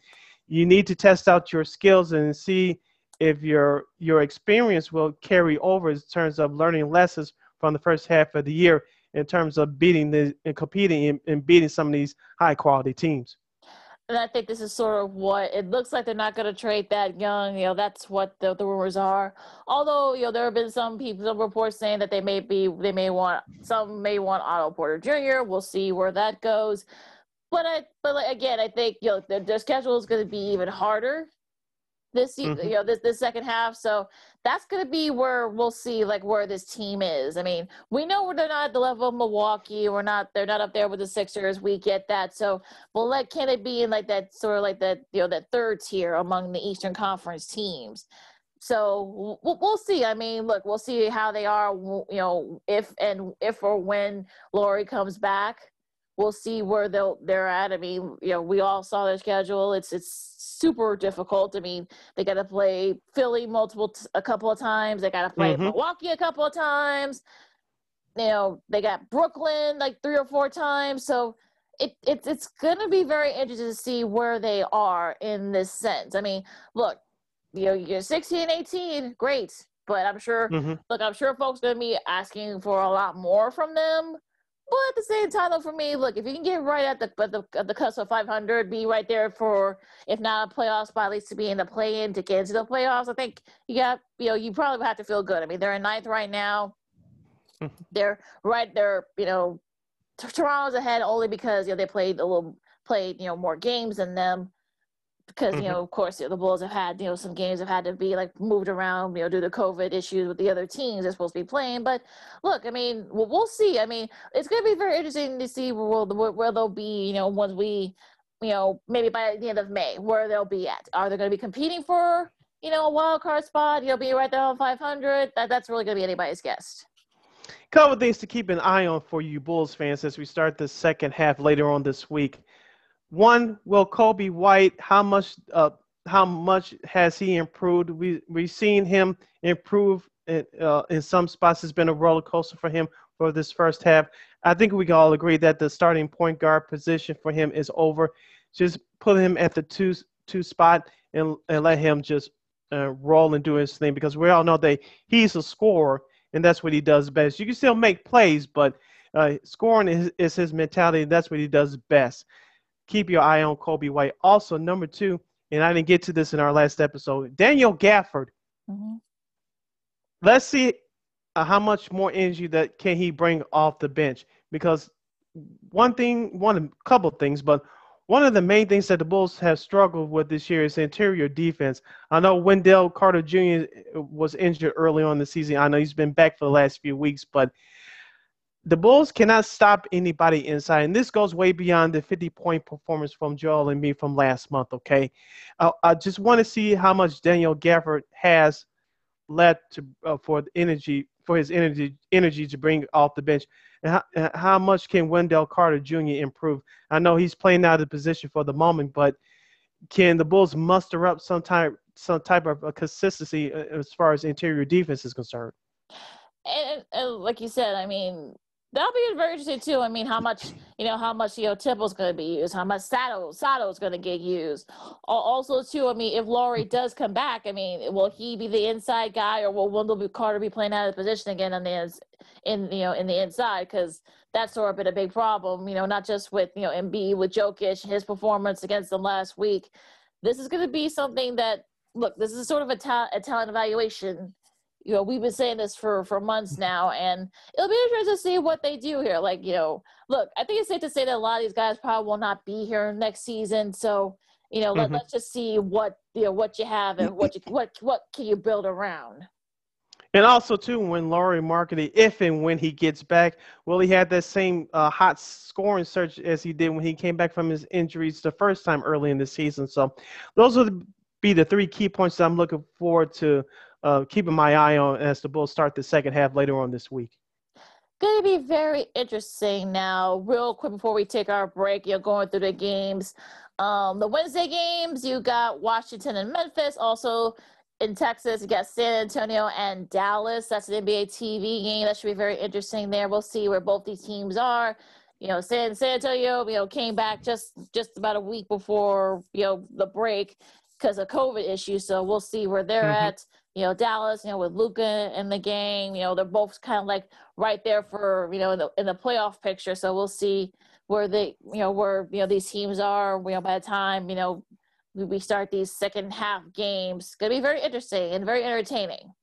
you need to test out your skills and see if your your experience will carry over in terms of learning lessons from the first half of the year in terms of beating the and competing and, beating some of these high quality teams. And I think this is sort of what it looks like they're not going to trade that young. You know, that's what the, the rumors are. Although, you know, there have been some people, some reports saying that they may be, they may want, some may want Otto Porter Jr. We'll see where that goes. But I, but like, again, I think you know their, their schedule is going to be even harder this mm-hmm. you know this this second half. So that's going to be where we'll see like where this team is. I mean, we know they're not at the level of Milwaukee. We're not they're not up there with the Sixers. We get that. So we'll can it be in like that sort of like that you know that third tier among the Eastern Conference teams. So we'll, we'll see. I mean, look, we'll see how they are. You know, if and if or when Lauri comes back we'll see where they'll they're at. I mean, you know, we all saw their schedule. It's it's super difficult. I mean, they got to play Philly multiple t- a couple of times. They got to play mm-hmm. Milwaukee a couple of times. You know, they got Brooklyn like three or four times. So it, it it's going to be very interesting to see where they are in this sense. I mean, look, you know, you're 16, 18, great. But I'm sure, mm-hmm. look, I'm sure folks gonna be asking for a lot more from them. But at the same time, though, for me, look, if you can get right at the at the, at the cusp of 500, be right there for if not a playoff spot, at least to be in the play-in to get into the playoffs. I think you got, you know, you probably have to feel good. I mean, they're in ninth right now. [LAUGHS] they're right there, you know. Toronto's ahead only because you know they played a little played you know more games than them because you mm-hmm. know of course you know, the bulls have had you know some games have had to be like moved around you know due to covid issues with the other teams they're supposed to be playing but look i mean well, we'll see. I mean it's going to be very interesting to see where, where, where they'll be you know once we you know maybe by the end of may where they'll be at. Are they going to be competing for you know a wild card spot you'll be right there on 500 that, that's really going to be anybody's guess. Couple things to keep an eye on for you bulls fans as we start the second half later on this week one, will Coby White? How much? Uh, how much has he improved? We we've seen him improve in, uh, in some spots. It's been a roller coaster for him for this first half. I think we can all agree that the starting point guard position for him is over. Just put him at the two two spot and and let him just uh, roll and do his thing because we all know that he's a scorer and that's what he does best. You can still make plays, but uh, scoring is, is his mentality. And That's what he does best keep your eye on Coby White. Also, number two, and I didn't get to this in our last episode, Daniel Gafford. Mm-hmm. Let's see uh, how much more energy that can he bring off the bench because one thing, one a couple things, but one of the main things that the Bulls have struggled with this year is interior defense. I know Wendell Carter Jr. was injured early on the season. I know he's been back for the last few weeks, but the Bulls cannot stop anybody inside, and this goes way beyond the 50 point performance from Joel Embiid from last month. Okay, uh, I just want to see how much Daniel Gafford has left to uh, for energy for his energy energy to bring off the bench, and how, how much can Wendell Carter Jr. improve? I know he's playing out of position for the moment, but can the Bulls muster up some type some type of consistency uh, as far as interior defense is concerned? And, and, like you said, I mean, That'll be very interesting too. I mean, how much you know, how much you know Temple's going to be used, how much Sato Sato's going to get used. Also, too, I mean, if Lauri does come back, I mean, will he be the inside guy, or will Wendell Carter be playing out of position again on the in you know in the inside? Because that's sort of been a big problem. You know, not just with you know Embiid with Jokic, his performance against them last week. This is going to be something that look. This is sort of a, ta- a talent evaluation you know we've been saying this for for months now and it'll be interesting to see what they do here. Like you know look i think it's safe to say that a lot of these guys probably will not be here next season so you know mm-hmm. let, us just see what you know what you have and what you what what can you build around. And also too when Lauri Markkanen if and when he gets back will he have that same uh, hot scoring surge as he did when he came back from his injuries the first time early in the season? So those would be the three key points that i'm looking forward to uh, keeping my eye on as the Bulls start the second half later on this week. Going to be very interesting now. Real quick before we take our break, you're going through the games. Um, the Wednesday games, you got Washington and Memphis. Also in Texas, you got San Antonio and Dallas. That's an NBA TV game. That should be very interesting there. We'll see where both these teams are. You know, San, San Antonio, you know, came back just just about a week before you know the break because of COVID issues. So we'll see where they're mm-hmm. at you know, Dallas, you know, with Luka and the game, you know, they're both kind of like right there for, you know, in the, in the playoff picture. So we'll see where they, you know, where, you know, these teams are, you know, by the time, you know, we start these second half games. It's going to be very interesting and very entertaining.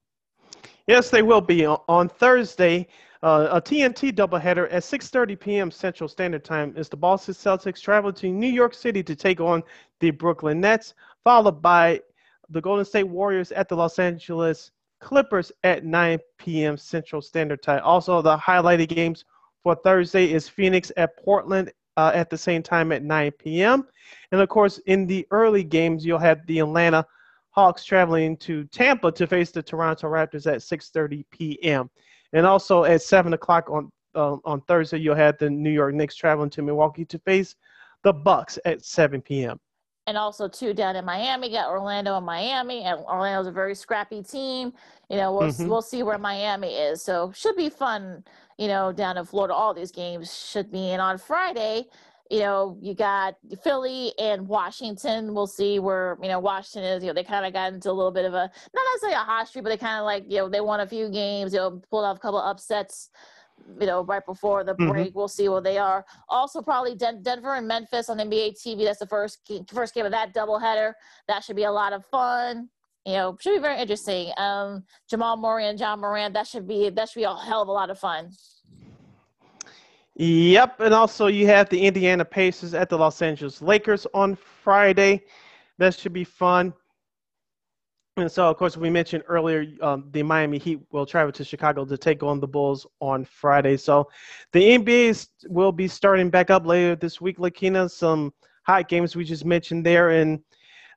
Yes, they will be on Thursday. Uh, a TNT doubleheader at 6:30 p.m. Central Standard Time is the Boston Celtics traveling to New York City to take on the Brooklyn Nets, followed by the Golden State Warriors at the Los Angeles Clippers at 9 p.m. Central Standard Time. Also, the highlighted games for Thursday is Phoenix at Portland uh, at the same time at 9 p.m. And of course, in the early games, you'll have the Atlanta Hawks traveling to Tampa to face the Toronto Raptors at 6:30 p.m. And also at 7 o'clock on uh, on Thursday, you'll have the New York Knicks traveling to Milwaukee to face the Bucks at 7 p.m and also two down in Miami. Got Orlando and Miami, and Orlando's a very scrappy team. You know, we'll mm-hmm. we'll see where Miami is. So should be fun. You know, down in Florida, all these games should be. And on Friday, you know, you got Philly and Washington. We'll see where, you know, Washington is, you know, they kind of got into a little bit of a, not necessarily a hot streak, but they kind of like, you know, they won a few games, you know, pulled off a couple upsets, you know, right before the Mhm. break. We'll see where they are. Also, probably Den- Denver and Memphis on NBA TV. That's the first, ga- first game of that doubleheader. That should be a lot of fun. You know, should be very interesting. Um, Jamal Murray and Ja Morant. That should be that should be a hell of a lot of fun. Yep, and also you have the Indiana Pacers at the Los Angeles Lakers on Friday. That should be fun. And so, of course, we mentioned earlier um, the Miami Heat will travel to Chicago to take on the Bulls on Friday. So, the NBA will be starting back up later this week. Lakina, some hot games we just mentioned there, and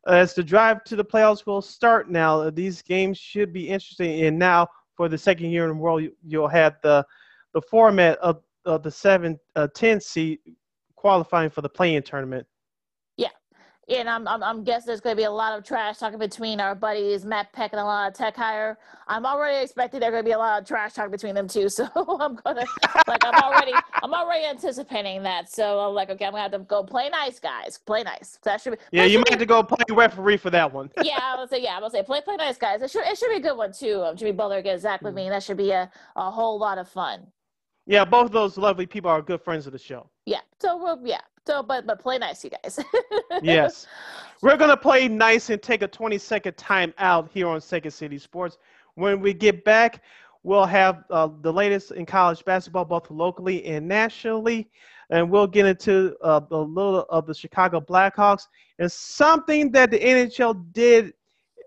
as the drive to the playoffs will start now, these games should be interesting. And now, for the second year in a row, you- you'll have the the format of, of the seven uh, 10 seed qualifying for the play-in tournament. And I'm, I'm, I'm guessing there's going to be a lot of trash talking between our buddies Matt Peck and a lot of Tech Hire. I'm already expecting there's going to be a lot of trash talk between them too. [LAUGHS] So I'm gonna like I'm already I'm already anticipating that. So I'm like, okay, I'm gonna have to go play nice, guys. Play nice. So that should be. Yeah, you might be- have to go play referee for that one. yeah, I would say yeah, I would say play play nice, guys. It should it should be a good one too. Um, Jimmy Butler against Zach Mm. LaVine. That should be a, a whole lot of fun. Yeah, both of those lovely people are good friends of the show. Yeah. So we'll yeah. So but but play nice, you guys. [LAUGHS] Yes. We're to play nice and take a 20 second time out here on Second City Sports. When we get back, we'll have uh, the latest in college basketball, both locally and nationally. And we'll get into uh, a little of the Chicago Blackhawks and something that the NHL did,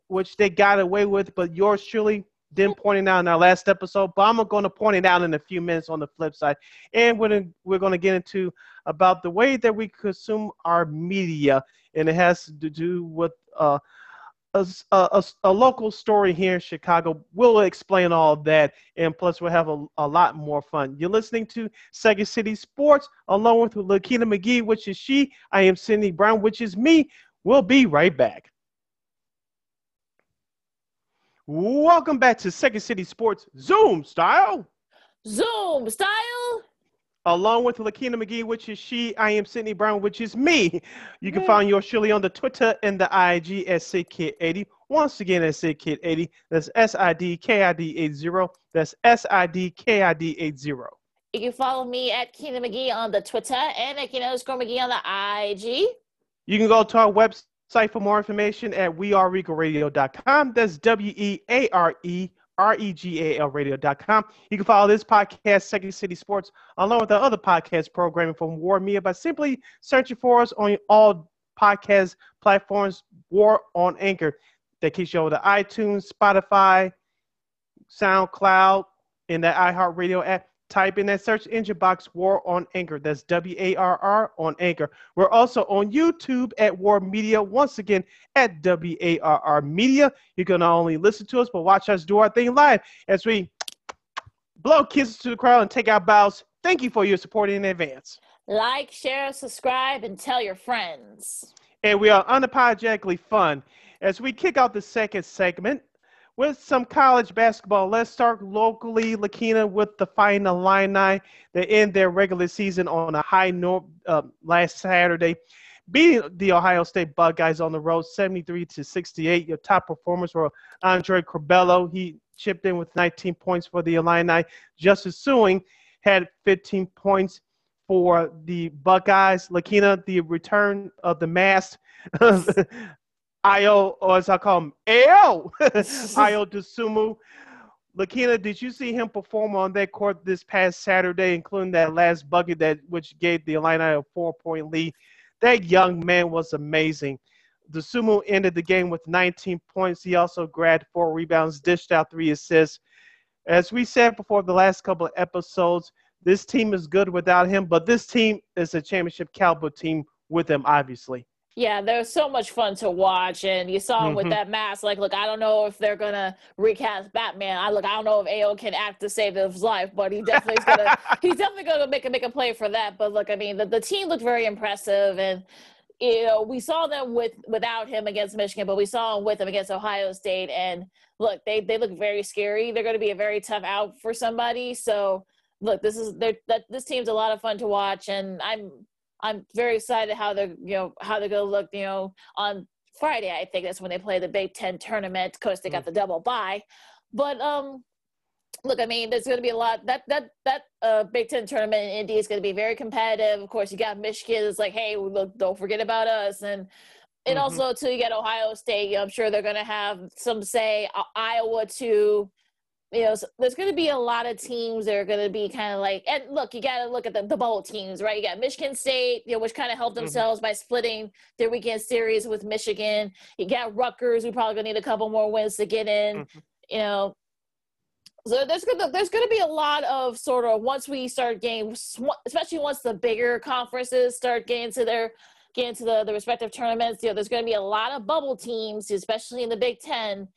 which they got away with, but yours truly didn't point it out in our last episode. But I'm going to point it out in a few minutes on the flip side. And we're gonna, we're going to get into about the way that we consume our media and it has to do with uh, a, a- a local story here in Chicago. We'll explain all that, and plus we'll have a, a lot more fun. You're listening to Second City Sports along with Lakina McGee, which is she. I am Sydney Brown, which is me. We'll be right back. Welcome back to Second City Sports Zoom style. Zoom style. along with Lakina McGee, which is she. I am Sydney Brown, which is me. You can Yeah. find your Shirley on the Twitter and the IG at SidKid80. Once again, at SidKid80. That's S I D K I D 80. That's S I D K I D 80. You can follow me at Keenan McGee on the Twitter and at underscore McGee on the IG. You can go to our website for more information at weareregalradio.com. That's W E A R E R E G A L radio.com. You can follow this podcast, Second City Sports, along with the other podcast programming from WARR Media by simply searching for us on all podcast platforms, WARR on Anchor. That keeps you over to iTunes, Spotify, SoundCloud, and the iHeartRadio app. Type in that search engine box, WARR on Anchor. That's W A R R on Anchor. We're also on YouTube at WARR Media. Once again, at W A R R Media. You can not only listen to us, but watch us do our thing live as we blow kisses to the crowd and take our bows. Thank you for your support in advance. Like, share, subscribe, and tell your friends. And we are unapologetically fun as we kick out the second segment with some college basketball. Let's start locally, Lakina, with the Fighting Illini. They end their regular season on a high note uh, last Saturday, beating the Ohio State Buckeyes on the road 73 to 68. Your top performers were Andre Curbelo. He chipped in with 19 points for the Illini. Justice Sueing had 15 points for the Buckeyes. Lakina, the return of the masked [LAUGHS] Ayo, or as I call him, Ao, [LAUGHS] Ayo Dosunmu. Lakina, did you see him perform on that court this past Saturday, including that last bucket that which gave the Illini a four-point lead? That young man was amazing. Dosunmu ended the game with 19 points. He also grabbed four rebounds, dished out three assists. As we said before the last couple of episodes, this team is good without him, but this team is a championship caliber team with him, obviously. Yeah, they're so much fun to watch, and you saw him with Mhm. that mask. Like, look, I don't know if they're gonna recast Batman. I look, I don't know if Ao can act to save his life, but he definitely is gonna. [LAUGHS] he's definitely gonna make a make a play for that. But look, I mean, the, the team looked very impressive, and you know, we saw them with without him against Michigan, but we saw him with him against Ohio State, and look, they they look very scary. They're going to be a very tough out for somebody. So, look, this is they're, that this team's a lot of fun to watch, and I'm I'm very excited how they're you know how they're gonna look. You know, on Friday I think that's when they play the Big Ten tournament. Of course, they got the double bye, but um, look, I mean, there's going to be a lot that that that uh, Big Ten tournament in Indy is going to be very competitive. Of course, you got Michigan. It's like, hey, look, don't forget about us, and and mm-hmm. also too, you get Ohio State. I'm sure they're going to have some say. Uh, Iowa too you know, so there's going to be a lot of teams that are going to be kind of like, and look, you got to look at the, the bowl teams, right? You got Michigan State, you know, which kind of helped mm-hmm. themselves mm-hmm. by splitting their weekend series with Michigan. You got Rutgers, who probably going to need a couple more wins to get in. Mm-hmm. You know, so there's gonna there's gonna be a lot of sort of once we start getting, especially once the bigger conferences start getting to their getting to the, the respective tournaments. You know, there's gonna be a lot of bubble teams, especially in the Big Ten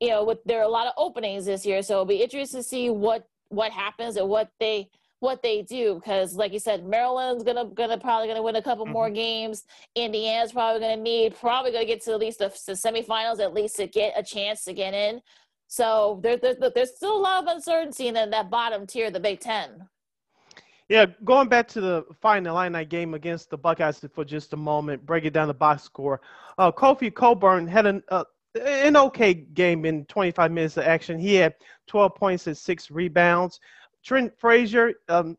you know, with there are a lot of openings this year, so it'll be interesting to see what what happens and what they what they do because like you said maryland's gonna gonna probably gonna win a couple mm-hmm. more games indiana's probably gonna need probably gonna get to at least the, the semifinals at least to get a chance to get in so there, there, there's still a lot of uncertainty in that bottom tier the big ten yeah, going back to the final Illini game against the Buckeyes for just a moment, break it down the box score. Uh, Kofi coburn had an, uh, an okay game in 25 minutes of action. He had 12 points and six rebounds. Trent Frazier, um,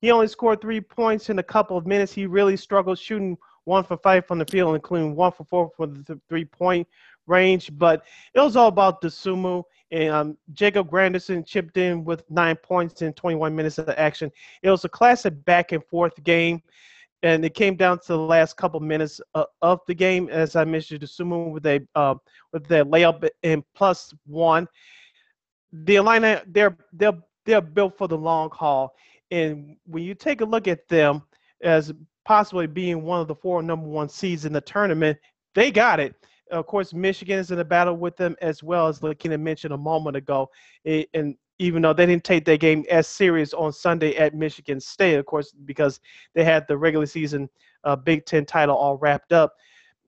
he only scored three points in a couple of minutes. He really struggled shooting one for five from the field, including one for four from the three point range. But it was all about Dosunmu. And um, Jacob Grandison chipped in with nine points in 21 minutes of action. It was a classic back and forth game and it came down to the last couple minutes uh, of the game. As I mentioned, Dosunmu with a uh, with their layup in plus one. The Illini, they're they're they're built for the long haul, and when you take a look at them as possibly being one of the four number one seeds in the tournament, they got it. Of course, Michigan is in a battle with them as well as Lakina mentioned a moment ago, and even though they didn't take their game as serious on Sunday at Michigan State, of course, because they had the regular season uh, Big Ten title all wrapped up.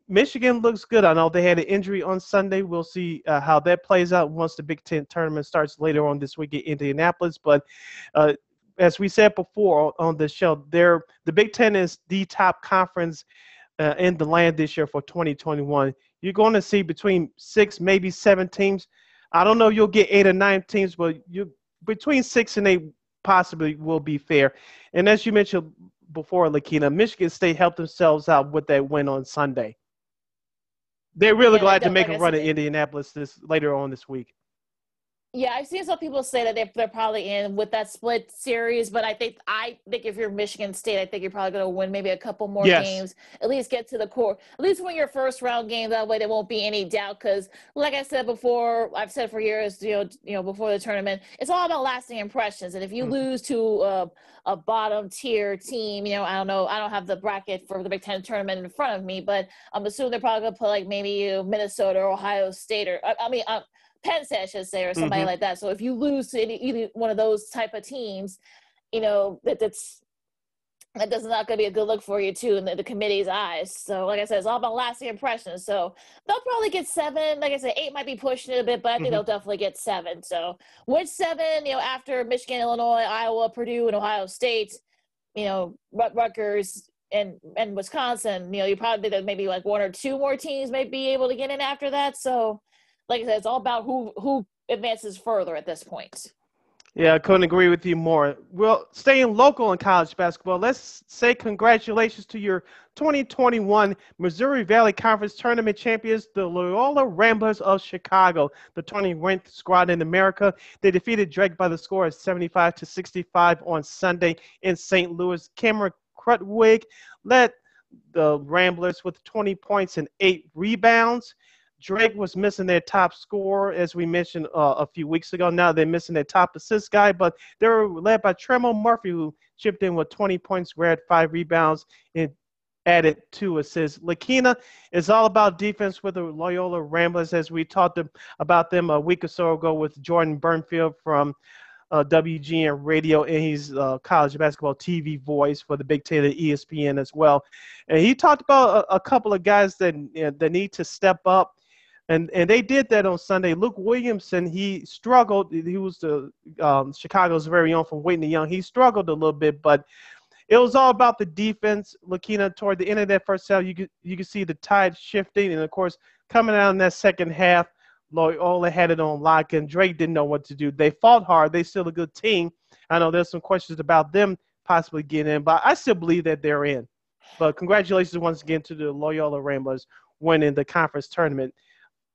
Michigan looks good. I know they had an injury on Sunday. We'll see uh, how that plays out once the Big Ten tournament starts later on this week in Indianapolis. But uh, as we said before on the show, the Big Ten is the top conference uh, in the land this year for 2021. You're going to see between six, maybe seven teams I don't know you'll get eight or nine teams, but you between six and eight possibly will be fair. And as you mentioned before, Lakina, Michigan State helped themselves out with that win on Sunday. They're really yeah, glad to make like a run at Indianapolis this later on this week. Yeah, I've seen some people say that they're, they're probably in with that split series, but I think I think if you're Michigan State, I think you're probably going to win maybe a couple more yes. games, at least get to the core, at least win your first round game. That way, there won't be any doubt. Because, like I said before, I've said for years, you know, you know, before the tournament, it's all about lasting impressions. And if you mm-hmm. lose to a, a bottom tier team, you know, I don't know, I don't have the bracket for the Big Ten tournament in front of me, but I'm assuming they're probably going to put like maybe you know, Minnesota or Ohio State or I, I mean. Uh, Penn State, I should say, or somebody mm-hmm. like that. So if you lose to any, either one of those type of teams, you know that that's that does not going to be a good look for you too in the, the, committee's eyes. So, like I said, it's all about lasting impressions. So they'll probably get seven. Like I said, eight might be pushing it a bit, but I think mm-hmm. they'll definitely get seven. So, which seven? You know, after Michigan, Illinois, Iowa, Purdue, and Ohio State, you know, Rutgers and and Wisconsin. You know, you probably that maybe like one or two more teams may be able to get in after that. So like I said, it's all about who who advances further at this point. Yeah, I couldn't agree with you more. Well, staying local in college basketball, let's say congratulations to your 2021 Missouri Valley Conference Tournament champions, the Loyola Ramblers of Chicago, the 20th ranked squad in America. They defeated Drake by the score of 75 to 65 on Sunday in St. Louis. Cameron Krutwig led the Ramblers with 20 points and eight rebounds. Drake was missing their top scorer, as we mentioned uh, a few weeks ago. Now they're missing their top assist guy, but they were led by Tremell Murphy, who chipped in with 20 points, grabbed five rebounds, and added two assists. Lakina is all about defense with the Loyola Ramblers, as we talked about them a week or so ago with Jordan Bernfield from uh, WGN Radio, and he's uh, college basketball TV voice for the Big Ten and ESPN as well. And he talked about a, a couple of guys that you know, that need to step up and and they did that on Sunday. Luke Williamson, he struggled. He was the um, Chicago's very own from Whitney Young. He struggled a little bit, but it was all about the defense. Lakina, toward the end of that first half, you could you could see the tide shifting, and of course, coming out in that second half, Loyola had it on lock, and Drake didn't know what to do. They fought hard. They still a good team. I know there's some questions about them possibly getting in, but I still believe that they're in. But congratulations once again to the Loyola Ramblers winning the conference tournament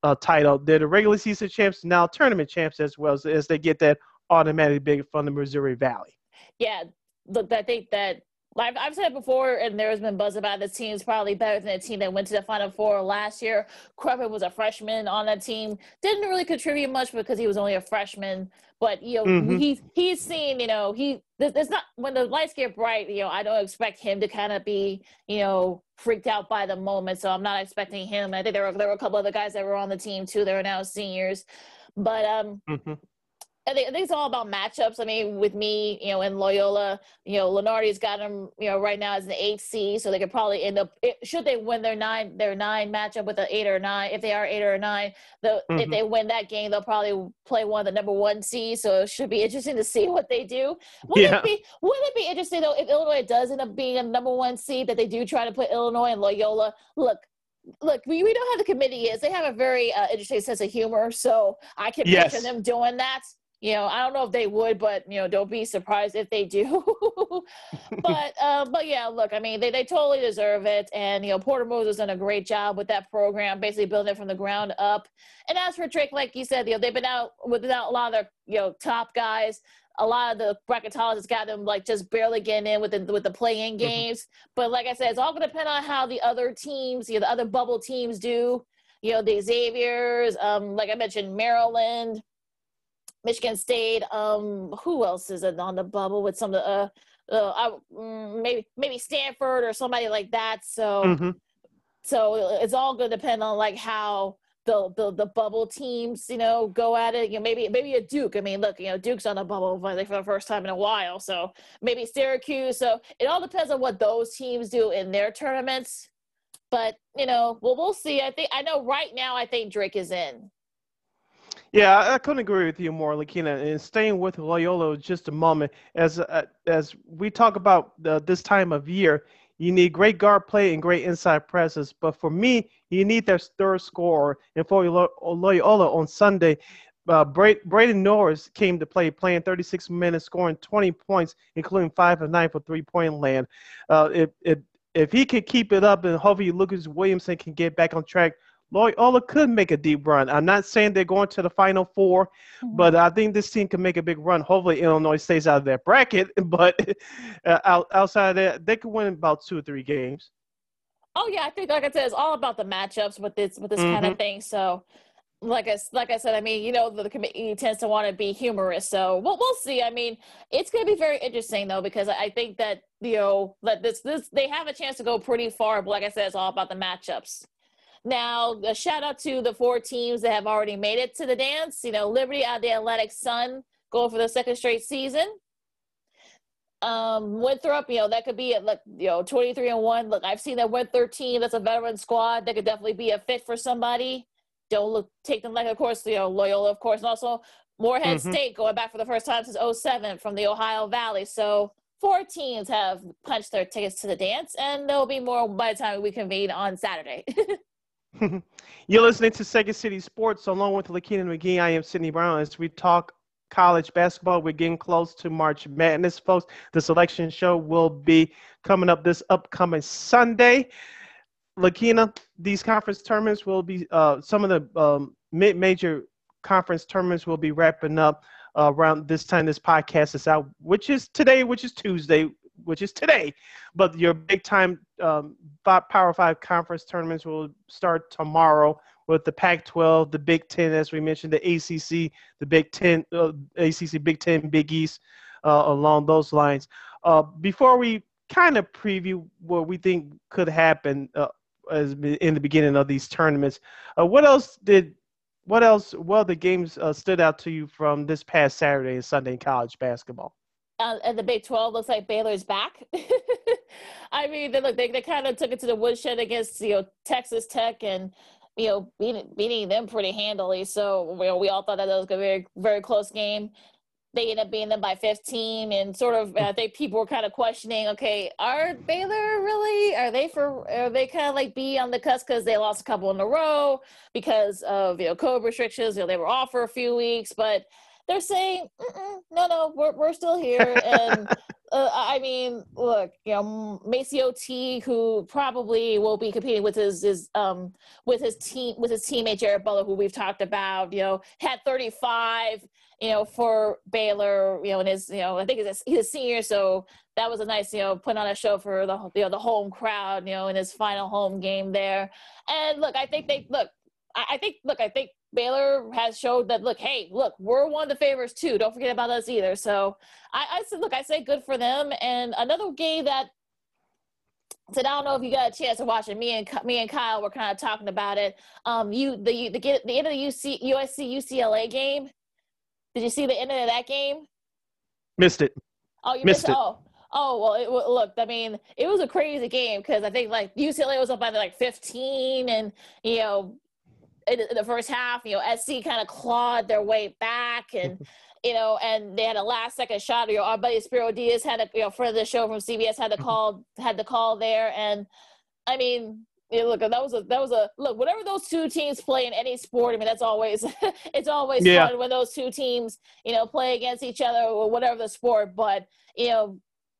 uh, title. They're the regular season champs, now tournament champs as well as, as they get that automatic big from the Missouri Valley. Yeah, look, I think that like I've said before, and there's been buzz about this team is probably better than the team that went to the Final Four last year. Cruppen was a freshman on that team, didn't really contribute much because he was only a freshman. But you know, mm-hmm. he's he's seen, you know, he it's not when the lights get bright. You know, I don't expect him to kind of be, you know, freaked out by the moment. So I'm not expecting him. I think there were there were a couple other guys that were on the team too. They are now seniors, but um. Mm-hmm I think, I think it's all about matchups. I mean, with me, you know, in Loyola, you know, Lunardi's got them, you know, right now as an eight C, so they could probably end up should they win their nine their nine matchup with an eight or nine. If they are eight or nine, the mm-hmm. if they win that game, they'll probably play one of the number one C. So it should be interesting to see [LAUGHS] what they do. Would yeah. it be Would it be interesting though if Illinois does end up being a number one seed that they do try to put Illinois and Loyola? Look, look, we, we know how the committee is. They have a very uh, interesting sense of humor, so I can yes. picture them doing that you know, I don't know if they would, but you know, don't be surprised if they do. [LAUGHS] [LAUGHS] but uh, but yeah, look, I mean, they, they totally deserve it, and you know, Porter Moser done a great job with that program, basically building it from the ground up. And as for Drake, like you said, you know, they've been out without a lot of their you know top guys. A lot of the bracketologists got them like just barely getting in with the with the play-in mm-hmm. games. But like I said, it's all going to depend on how the other teams, you know, the other bubble teams do. You know, the Xaviers, um, like I mentioned, Maryland Michigan State. Um, who else is on the bubble with some of the uh, uh mm, maybe maybe Stanford or somebody like that. So mm-hmm. so it's all going to depend on like how the, the the bubble teams you know go at it. You know maybe maybe a Duke. I mean look you know Duke's on the bubble for, for the first time in a while. So maybe Syracuse. So it all depends on what those teams do in their tournaments. But you know, well, we'll see. I think I know right now. I think Drake is in. Yeah, I, couldn't agree with you more, Lakina. And staying with Loyola just a moment, as uh, as we talk about this time of year, you need great guard play and great inside presence. But for me, you need that third scorer. And for Loyola on Sunday, uh, Braden Norris came to play, playing 36 minutes, scoring 20 points, including five of nine for three-point land. Uh, if, if if he can keep it up, and hopefully Lucas Williamson can get back on track Loyola could make a deep run. I'm not saying they're going to the Final 4 mm-hmm. but I think this team can make a big run. Hopefully, Illinois stays out of that bracket, [LAUGHS] but uh, outside of that, they could win about two or three games. Oh yeah, I think like I said, it's all about the matchups with this with this mm-hmm. kind of thing. So, like I like I said, I mean, you know, the, the committee tends to want to be humorous, so we'll we'll see. I mean, it's going to be very interesting though because I think that you know that this this they have a chance to go pretty far. But like I said, it's all about the matchups. Now, a shout out to the four teams that have already made it to the dance. You know, Liberty out the Atlantic Sun going for the second straight season. Um, Winthrop, you know, that could be at like you know 23 and one. Look, I've seen that Winthrop. That's a veteran squad. That could definitely be a fit for somebody. Don't look take them like, of course, you know, Loyola, of course, and also Morehead mm-hmm. State going back for the first time since 07 from the Ohio Valley. So four teams have punched their tickets to the dance, and there'll be more by the time we convene on Saturday. [LAUGHS] [LAUGHS] You're listening to Second City Sports along with Lakina McGee. I am Sydney Brown as we talk college basketball. We're getting close to March Madness, folks. The selection show will be coming up this upcoming Sunday. Lakina, these conference tournaments will be uh, some of the um, mid-major conference tournaments will be wrapping up uh, around this time this podcast is out, which is today, which is Tuesday which is today. But your big time um, Power Five conference tournaments will start tomorrow with the Pac-12, the Big Ten, as we mentioned, the ACC, the Big Ten, uh, ACC, Big Ten, Big East, uh, along those lines. Uh, before we kind of preview what we think could happen uh, as in the beginning of these tournaments, uh, what else did what else? Well, the games uh, stood out to you from this past Saturday and Sunday in college basketball uh, and the Big 12 looks like Baylor's back. [LAUGHS] I mean, they look they, they kind of took it to the woodshed against you know Texas Tech and you know beating beating them pretty handily. So you know, we all thought that that was a very very close game. they end up being them by 15 and sort of i think people were kind of questioning okay are baylor really are they for are they kind of like be on the cusp because they lost a couple in a row because of you know covid restrictions you know they were off for a few weeks but they're saying no no we're, we're still here and [LAUGHS] uh, I mean, look, you know, MaCio Teague, who probably will be competing with his his um with his team with his teammate Jared Butler, who we've talked about, you know, had 35, you know, for Baylor, you know, and his, you know, I think he's a, he's a senior, so that was a nice, you know, put on a show for the you know the home crowd, you know, in his final home game there. And look, I think they look, I, I think look, I think Baylor has showed that look, hey, look, we're one of the favorites too. Don't forget about us either. So I, I said, look, I say good for them. And another game that said I don't know if you got a chance to watch it. Me and me and Kyle were kind of talking about it. Um, you the the get the end of the UC USC UCLA game. Did you see the end of that game? Missed it. Oh, you missed, missed it. Oh, oh well. It, look, I mean, it was a crazy game because I think like UCLA was up by like 15, and you know in the first half, you know, SC kind of clawed their way back and, [LAUGHS] you know, and they had a last second shot. You know, our buddy Spero Dedes had a, you know, friend of the show from CBS had the [LAUGHS] call, had the call there. And I mean, you know, look, that was a, that was a, look, whatever those two teams play in any sport, I mean, that's always, [LAUGHS] it's always Yeah. fun when those two teams, you know, play against each other or whatever the sport. But, you know,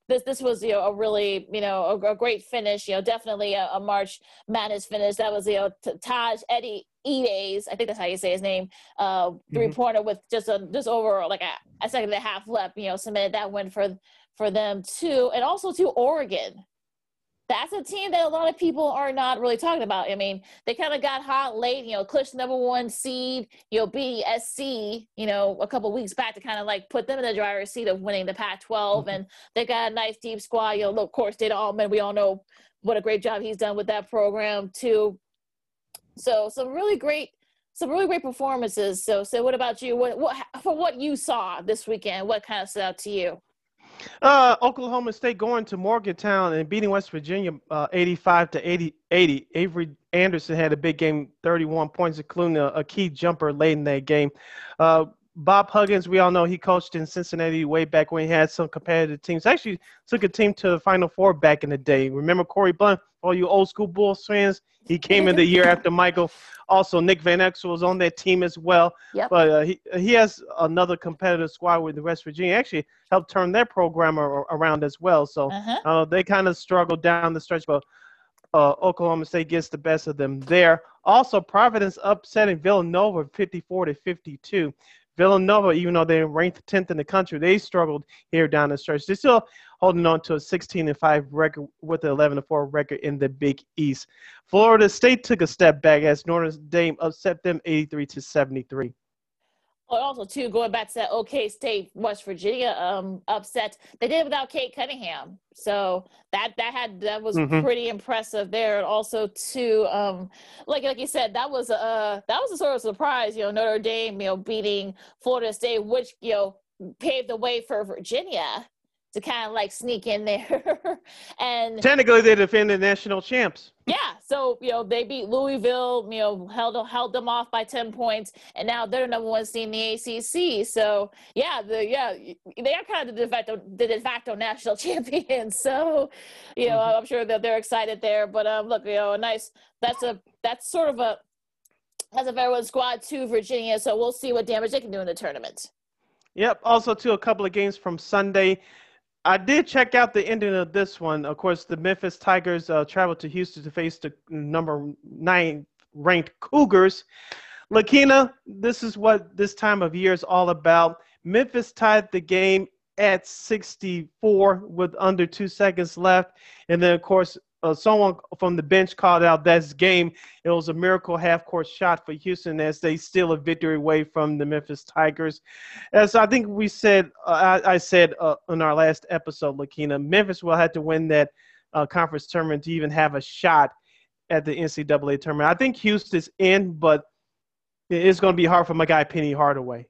this this was you know a really you know a, a great finish you know definitely a, a March Madness finish. That was you know T- Tahj Eaddy Edes I think that's how you say his name uh three pointer with just a just over like a, a second and a half left you know submitted that win for for them too. And also to Oregon that's a team that a lot of people are not really talking about. I mean, they kind of got hot late, you know, clinched number one seed, you know, beating SC, you know, a couple weeks back to kind of like put them in the driver's seat of winning the Pac 12. Mm-hmm. And they got a nice deep squad. You know, look, of course, Dana Altman, we all know what a great job he's done with that program, too. So, some really great. Some really great performances. So, so what about you? What, what, for what you saw this weekend? What kind of stood out to you? Uh, Oklahoma State going to Morgantown and beating West Virginia uh, 85 to 80, 80. Avery Anderson had a big game, 31 points, including a, a key jumper late in that game. Uh, Bob Huggins, we all know he coached in Cincinnati way back when he had some competitive teams. Actually, took a team to the Final Four back in the day. Remember Corie Blount? All you old school Bulls fans, he came in the year after Michael. Also, Nick Van Exel was on that team as well. Yep. But uh, he he has another competitive squad with the West Virginia. Actually, helped turn their program ar- around as well. So Uh-huh. uh, they kind of struggled down the stretch, but uh, Oklahoma State gets the best of them there. Also, Providence upsetting Villanova 54 to 52. Villanova, even though they're ranked 10th in the country, they struggled here down the stretch. They're still holding on to a 16 and 5 record with an 11 and 4 record in the Big East. Florida State took a step back as Notre Dame upset them 83 to 73. Well, also too going back to that OK State West Virginia um, upset, they did it without Cade Cunningham, so that that had that was Mhm. pretty impressive there. And also too, um, like like you said, that was a that was a sort of surprise. You know, Notre Dame, you know, beating Florida State, which you know paved the way for Virginia to kind of like sneak in there. [LAUGHS] and Technically, they defended national champs. yeah, so you know they beat Louisville, you know held held them off by ten points, and now they're number one seed in the ACC. So yeah, the yeah they are kind of the de facto the de facto national [LAUGHS] champions. So you know Mhm. I'm sure that they're excited there. But um, look, you know, a nice that's a that's sort of a that's a very good squad to Virginia. So we'll see what damage they can do in the tournament. Yep. Also, to a couple of games from Sunday. I did check out the ending of this one. Of course, the Memphis Tigers uh, traveled to Houston to face the number nine ranked Cougars. Lakina, this is what this time of year is all about. Memphis tied the game at 64 with under two seconds left. And then, of course, uh, someone from the bench called out that's game. It was a miracle half court shot for Houston as they steal a victory away from the Memphis Tigers. As I think we said, uh, I, I said uh, in our last episode, Lakina, Memphis will have to win that uh, conference tournament to even have a shot at the NCAA tournament. I think Houston's in, but it's going to be hard for my guy Penny Hardaway.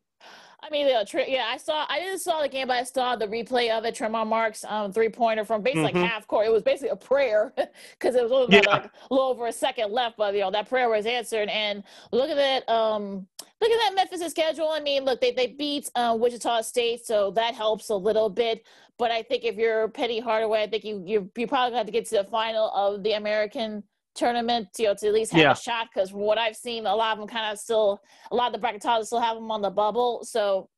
I mean, yeah, I saw. I didn't saw the game, but I saw the replay of it. Tramon Mark's um, three pointer from basically Mhm. like half court. It was basically a prayer [LAUGHS] because it was only about, Yeah. like a little over a second left, but you know that prayer was answered. And look at it. Um, looking at that Memphis' schedule, I mean, look, they they beat uh, Wichita State, so that helps a little bit. But I think if you're Penny Hardaway, I think you you you probably have to get to the final of the American tournament, you know, to at least have yeah. a shot. Because from what I've seen, a lot of them kind of still, a lot of the bracketologists still have them on the bubble. So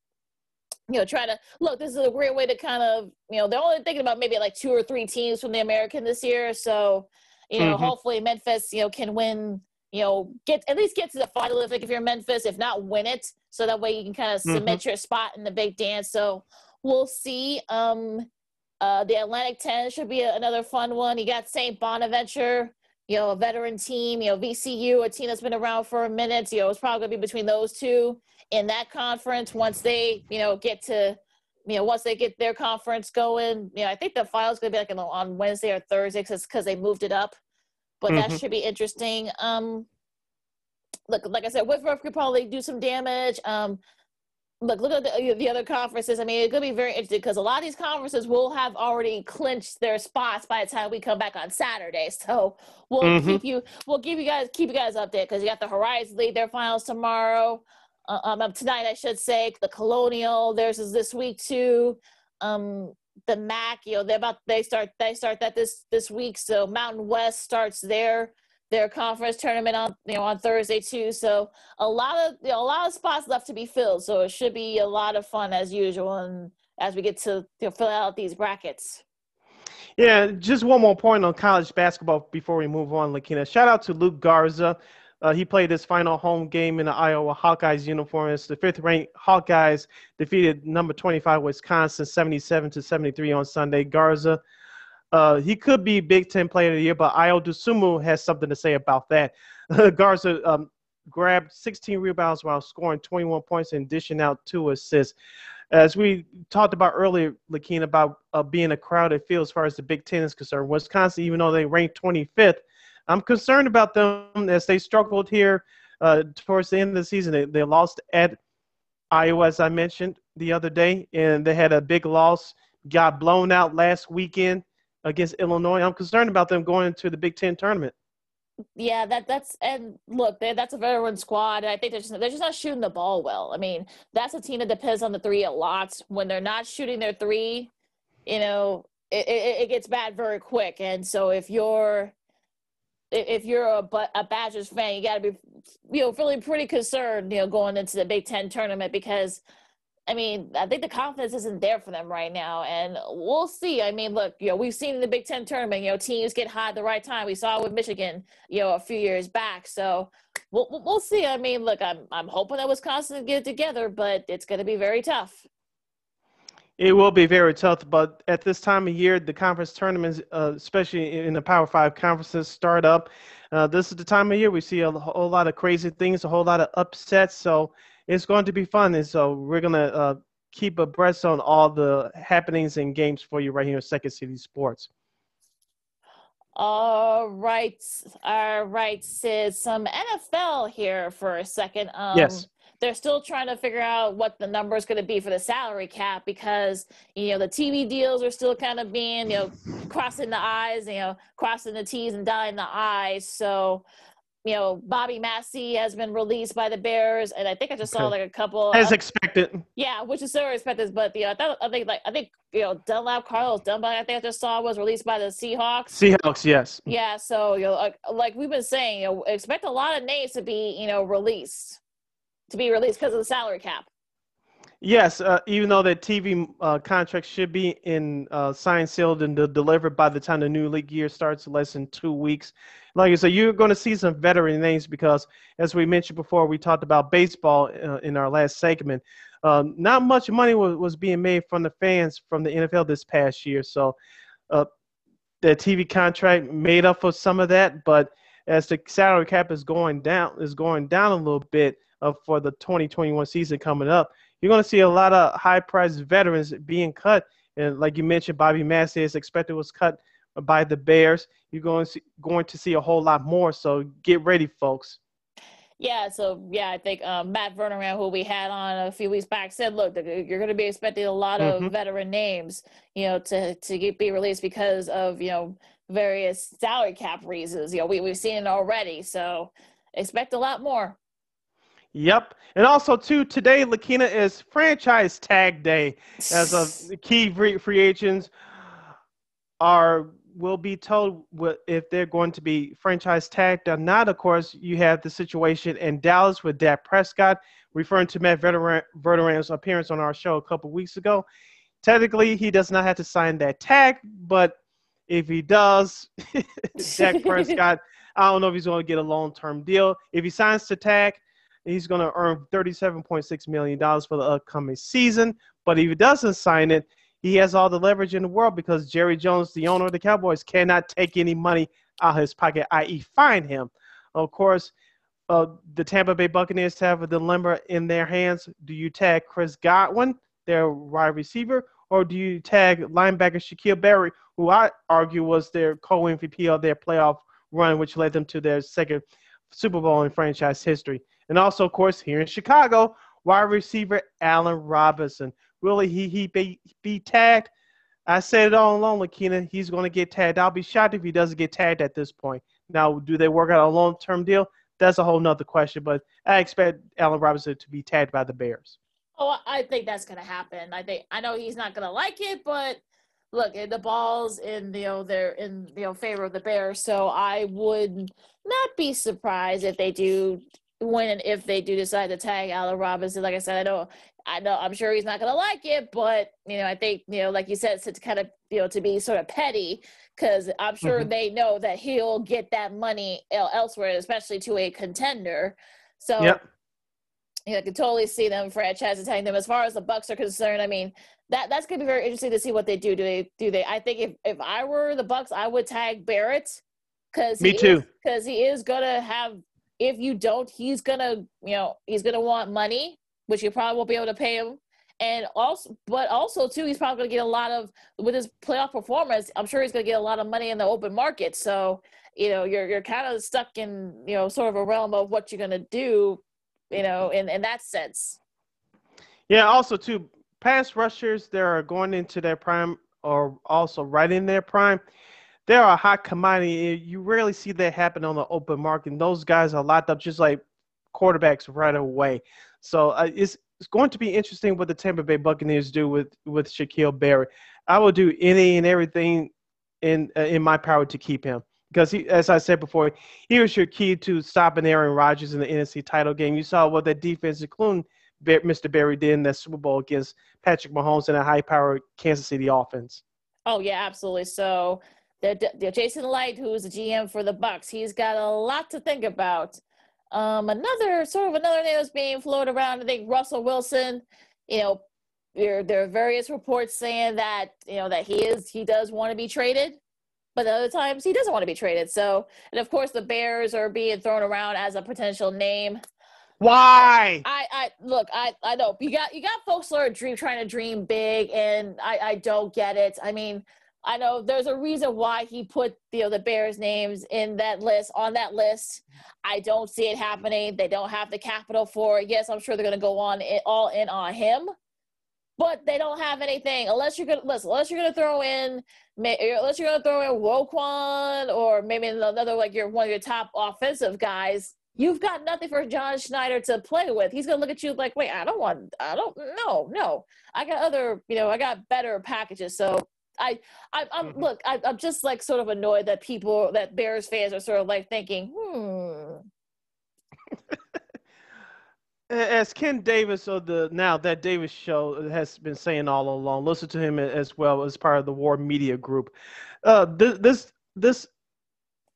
you know, try to look. This is a great way to kind of, you know, they're only thinking about maybe like two or three teams from the American this year. So, you know, mm-hmm. hopefully Memphis, you know, can win you know, get at least get to the final if like if you're Memphis, if not win it, so that way you can kind of submit mm-hmm. your spot in the big dance. So we'll see. Um, uh, the Atlantic 10 should be a, another fun one. You got St. Bonaventure, you know, a veteran team, you know, VCU, a team that's been around for a minute. You know, it's probably gonna be between those two in that conference once they, you know, get to you know, once they get their conference going, you know, I think the file's going to be like on Wednesday or Thursday because they moved it up but mm-hmm. that should be interesting. Um, look, like I said, Whitworth could probably do some damage. Um, look, look at the, the other conferences. I mean, it could be very interesting because a lot of these conferences will have already clinched their spots by the time we come back on Saturday. So we'll mm-hmm. keep you, we'll give you guys, keep you guys updated because you got the Horizon League, their finals tomorrow. Uh, um, tonight, I should say, the Colonial. Theirs is this week too. Um, the MAC, you know, they're about they start they start that this this week. So Mountain West starts their their conference tournament on you know on Thursday too. So a lot of you know, a lot of spots left to be filled. So it should be a lot of fun as usual, and as we get to you know, fill out these brackets. Yeah, just one more point on college basketball before we move on, Lakina. Shout out to Luka Garza. Uh, he played his final home game in the Iowa Hawkeyes uniform as the fifth-ranked Hawkeyes defeated number 25 Wisconsin 77 to 73 on Sunday. Garza, uh, he could be Big Ten Player of the Year, but Ayo Dosunmu has something to say about that. [LAUGHS] Garza um, grabbed 16 rebounds while scoring 21 points and dishing out two assists. As we talked about earlier, Lakeen, about uh, being a crowded field as far as the Big Ten is concerned, Wisconsin, even though they ranked 25th, I'm concerned about them as they struggled here uh, towards the end of the season. They, they lost at Iowa, as I mentioned the other day, and they had a big loss, got blown out last weekend against Illinois. I'm concerned about them going into the Big Ten tournament. Yeah, that that's and look, that's a veteran squad. I think they're just they're just not shooting the ball well. I mean, that's a team that depends on the three a lot. When they're not shooting their three, you know, it, it, it gets bad very quick. And so if you're if you're a, a Badgers fan, you got to be, you know, really pretty concerned, you know, going into the Big Ten tournament because, I mean, I think the confidence isn't there for them right now, and we'll see. I mean, look, you know, we've seen in the Big Ten tournament, you know, teams get hot at the right time. We saw it with Michigan, you know, a few years back. So we'll we'll see. I mean, look, I'm I'm hoping that Wisconsin get it together, but it's going to be very tough. It will be very tough, but at this time of year, the conference tournaments, uh, especially in the Power Five conferences, start up. Uh, this is the time of year we see a whole lot of crazy things, a whole lot of upsets. So it's going to be fun, and so we're gonna uh, keep abreast on all the happenings and games for you right here in Second City Sports. All right, all right, Sid. Some NFL here for a second. Um, yes they're still trying to figure out what the number is going to be for the salary cap because you know the TV deals are still kind of being you know crossing the I's, you know crossing the T's and dotting the I's. So you know, Bobby Massie has been released by the Bears, and I think I just okay. saw like a couple as expected. Yeah, which is so expected. But you know, I, thought, I think like I think you know Dunlap Carlos Dunlap I think I just saw was released by the Seahawks. Seahawks, yes. Yeah, so you know, like, like we've been saying, you know, expect a lot of names to be you know released to be released because of the salary cap. Yes, uh, even though the TV uh, contract should be in uh, signed, sealed, and delivered by the time the new league year starts, less than two weeks. Like I said, you're going to see some veteran names because, as we mentioned before, we talked about baseball uh, in our last segment. Um, not much money was, was being made from the fans from the NFL this past year, so uh, the TV contract made up for some of that. But as the salary cap is going down, is going down a little bit uh, for the 2021 season coming up, you're going to see a lot of high-priced veterans being cut. And like you mentioned, Bobby Massie is expected was cut by the Bears. You're going to see, going to see a whole lot more. So get ready, folks. Yeah, so yeah, I think um, Matt Vernon, who we had on a few weeks back, said, "Look, you're going to be expecting a lot of mm-hmm. veteran names, you know, to to get be released because of you know various salary cap reasons. You know, we we've seen it already, so expect a lot more." Yep. And also, too, today, Lakina is franchise tag day as of [LAUGHS] key free agents are will be told if they're going to be franchise tagged or not. Of course, you have the situation in Dallas with Dak Prescott, referring to Matt Verderam's appearance on our show a couple weeks ago. Technically, he does not have to sign that tag, but if he does, [LAUGHS] Dak [LAUGHS] Prescott, I don't know if he's going to get a long term deal. If he signs the tag, He's going to earn $37.6 million for the upcoming season. But if he doesn't sign it, he has all the leverage in the world because Jerry Jones, the owner of the Cowboys, cannot take any money out of his pocket, i.e., fine him. Of course, uh, the Tampa Bay Buccaneers have the dilemma in their hands. Do you tag Chris Godwin, their wide receiver, or do you tag linebacker Shaquil Barry, who I argue was their co-MVP of their playoff run, which led them to their second Super Bowl in franchise history? And also, of course, here in Chicago, wide receiver Allen Robinson. Will he, he be, be tagged? I said it all along, Lakina. He's going to get tagged. I'll be shocked if he doesn't get tagged at this point. Now, do they work out a long term deal? That's a whole nother question, but I expect Allen Robinson to be tagged by the Bears. Oh, I think that's going to happen. I think I know he's not going to like it, but look, eh, the balls in you know they're in you know favor of the Bears, so I would not be surprised if they do when and if they do decide to tag Allen Robinson, like I said, I know, I know, I'm sure he's not going to like it, but you know, I think you know, like you said, to kind of you know, to be sort of petty, because I'm sure mm-hmm. they know that he'll get that money elsewhere, especially to a contender. So, yep. you know, I can totally see them franchise tagging them. As far as the Bucks are concerned, I mean, that that's going to be very interesting to see what they do. Do they do they? I think if if I were the Bucks, I would tag Barrett because me too because he is going to have if you don't, he's gonna, you know, he's gonna want money, which you probably won't be able to pay him. And also, but also too, he's probably gonna get a lot of with his playoff performance. I'm sure he's gonna get a lot of money in the open market. So, you know, you're you're kind of stuck in, you know, sort of a realm of what you're gonna do, you know, in in that sense. Yeah. Also, too, pass rushers that are going into their prime or also right in their prime they're a hot commodity. You rarely see that happen on the open market. And those guys are locked up just like quarterbacks right away. So uh, it's it's going to be interesting what the Tampa Bay Buccaneers do with with Shaquil Barrett. I will do any and everything in uh, in my power to keep him because he, as I said before, he was your key to stopping Aaron Rodgers in the NFC title game. You saw what that defense, including Mr. Barry, did in that Super Bowl against Patrick Mahomes and a high-powered Kansas City offense. Oh yeah, absolutely. So the, the Jason Licht, who is the GM for the Bucks, he's got a lot to think about. Um, another sort of another name is being floated around. I think Russell Wilson. You know, there there are various reports saying that you know that he is he does want to be traded, but other times he doesn't want to be traded. So, and of course, the Bears are being thrown around as a potential name. Why? I, I look, I, I know you got you got folks who are dream trying to dream big, and I, I don't get it. I mean, I know there's a reason why he put you know the Bears names in that list on that list. I don't see it happening. They don't have the capital for it. Yes, I'm sure they're going to go on it, all in on him, but they don't have anything unless you're going to listen. Unless you're going to throw in, unless you're going to throw in Roquan or maybe another like your one of your top offensive guys. You've got nothing for John Schneider to play with. He's gonna look at you like, wait, I don't want, I don't, no, no. I got other, you know, I got better packages. So I, I am mm-hmm. look, I, I'm just like sort of annoyed that people that Bears fans are sort of like thinking, hmm. [LAUGHS] As Ken Davis of the now that Davis show has been saying all along, listen to him as well as part of the WARR Media Group. Uh, this this this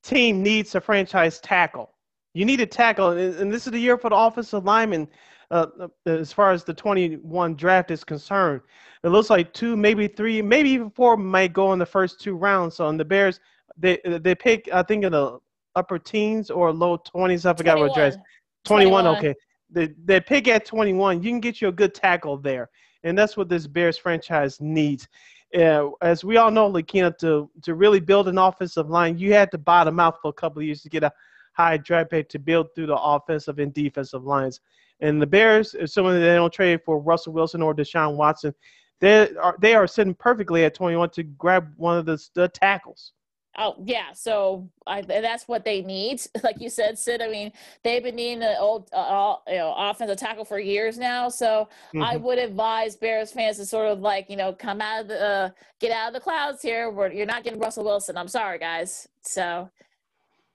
team needs a franchise tackle. You need a tackle, and this is the year for the offensive lineman. Uh, uh, as far as the 21 draft is concerned. It looks like two, maybe three, maybe even four might go in the first two rounds. So, on the Bears, they they pick, I think, in the upper teens or low 20s. I forgot 21. what draft. 21, 21, okay. They, they pick at 21. You can get you a good tackle there. And that's what this Bears franchise needs. Uh, as we all know, Lakina, to, to really build an offensive line, you had to bottom out for a couple of years to get a high draft pick to build through the offensive and defensive lines. And the Bears, assuming they don't trade for Russell Wilson or Deshaun Watson, they are they are sitting perfectly at 21 to grab one of the, the tackles. Oh yeah, so I, that's what they need. [LAUGHS] Like you said, Sid. I mean, they've been needing an old, uh, you know, offensive tackle for years now. So mm-hmm. I would advise Bears fans to sort of like, you know, come out of the, uh, get out of the clouds here. Where you're not getting Russell Wilson. I'm sorry, guys. So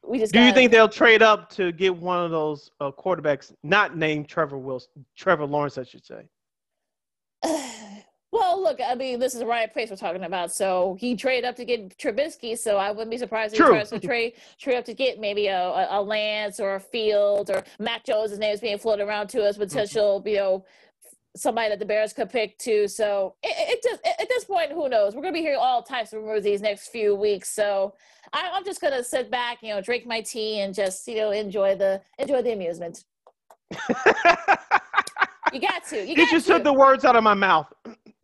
we just. Do you think they'll trade up to get one of those uh, quarterbacks not named Trevor Wilson, Trevor Lawrence, I should say? [SIGHS] Well, look, I mean, this is the Ryan Pace we're talking about. So he traded up to get Trubisky, so I wouldn't be surprised if he tries to trade trade up to get maybe a, a, a Lance or a Field or Mac Jones' His name is being floated around to us, potential, mm-hmm. you know, somebody that the Bears could pick too. So it, it just at this point, who knows? We're gonna be hearing all types of rumors these next few weeks. So I, I'm just gonna sit back, you know, drink my tea and just you know enjoy the enjoy the amusement. [LAUGHS] you got to. You, you just took the words out of my mouth.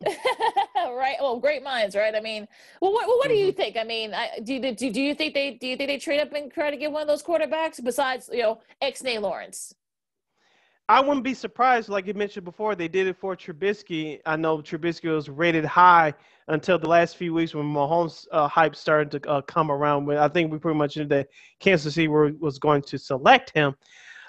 [LAUGHS] right. Well, great minds, right? I mean, well, what, what do you mm-hmm. think? I mean, I, do, do do you think they do you think they trade up and try to get one of those quarterbacks besides you know Ixnay Lawrence? I wouldn't be surprised, like you mentioned before, they did it for Trubisky. I know Trubisky was rated high until the last few weeks when Mahomes' uh, hype started to uh, come around. When I think we pretty much knew that Kansas City were, was going to select him.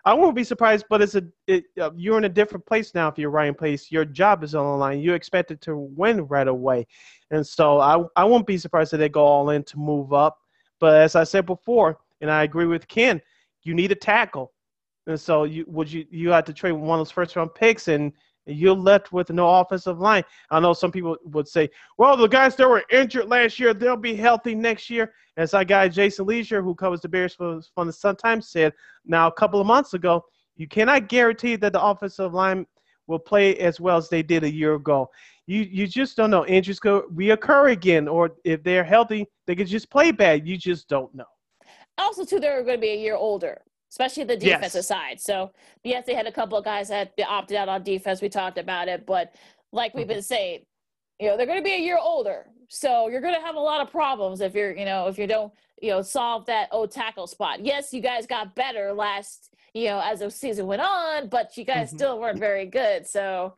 I won't be surprised, but it's a it, uh, you're in a different place now. If you're Ryan Pace, your job is on the line. You're expected to win right away, and so I I won't be surprised that they go all in to move up. But as I said before, and I agree with Ken, you need a tackle, and so you would you you had to trade one of those first round picks, and you're left with no offensive line. I know some people would say, well, the guys that were injured last year, they'll be healthy next year. As our guy Jason Lieser, who covers the Bears for, from the Sun Times, said now a couple of months ago, you cannot guarantee that the offensive line will play as well as they did a year ago. You you just don't know. Injuries could reoccur again, or if they're healthy, they could just play bad. You just don't know. Also, too, they're going to be a year older especially the defensive yes. side. So yes, they had a couple of guys that opted out on defense. We talked about it, but like we've mm-hmm. been saying, you know, they're going to be a year older, so you're going to have a lot of problems if you're, you know, if you don't, you know, solve that O tackle spot. Yes, you guys got better last, you know, as the season went on, but you guys mm-hmm. still weren't very good. So,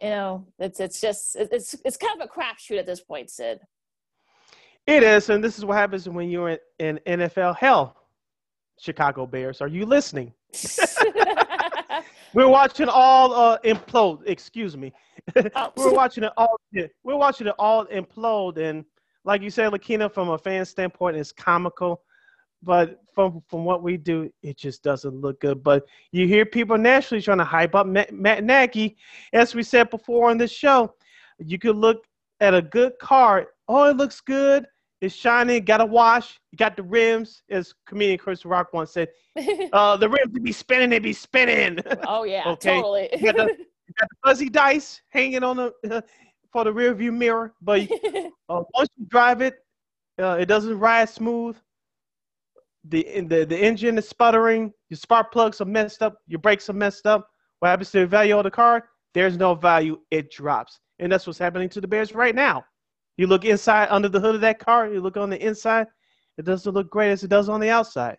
you know, it's it's just it's it's kind of a crapshoot at this point, Sid. It is, and this is what happens when you're in, in NFL hell Chicago Bears. Are you listening? [LAUGHS] [LAUGHS] we're watching all uh, implode. Excuse me. Oh. [LAUGHS] we're watching it all. We're watching it all implode, and like you said, Lakina, from a fan standpoint, it's comical. But from from what we do, it just doesn't look good. But you hear people nationally trying to hype up Matt, Matt Nagy. As we said before on this show, you could look at a good car. Oh, it looks good. It's shiny, got a wash, you got the rims, as comedian Chris Rock once said. [LAUGHS] uh, the rims be spinning, they be spinning. Oh yeah, [LAUGHS] okay? totally. you, got the, you got the fuzzy dice hanging on the uh, [LAUGHS] for the rear view mirror, but uh, once you drive it, uh, it doesn't ride smooth. The, the the engine is sputtering. Your spark plugs are messed up. Your brakes are messed up. What happens to the value of the car? There's no value. It drops, and that's what's happening to the Bears right now. You look inside under the hood of that car, you look on the inside, it doesn't look great as it does on the outside.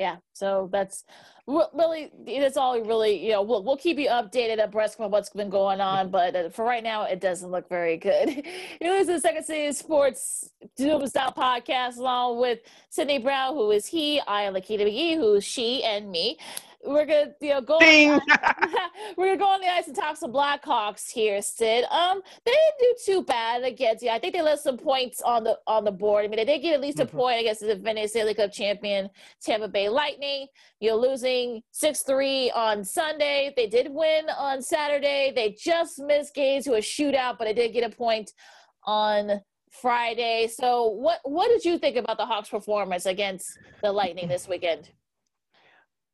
Yeah, so that's really that's all we really you know we'll we'll keep you updated abreast of what's been going on, [LAUGHS] but uh, for right now it doesn't look very good. [LAUGHS] You listen to Second City Sports Zoom Style podcast along with Sydney Brown, who is he, I am Lakita McGee, who is she, and me we're gonna you know go on [LAUGHS] [LAUGHS] we're gonna go on the ice and talk some Blackhawks here, Sid. Um, they didn't do too bad against you. I think they left some points on the on the board. I mean, they did get at least a mm-hmm. point against the defending Stanley Cup champion Tampa Bay Lightning. You're losing six three on Sunday. They did win on Saturday. They just missed games to a shootout, but they did get a point on Friday. So, what what did you think about the Hawks' performance against the Lightning this weekend?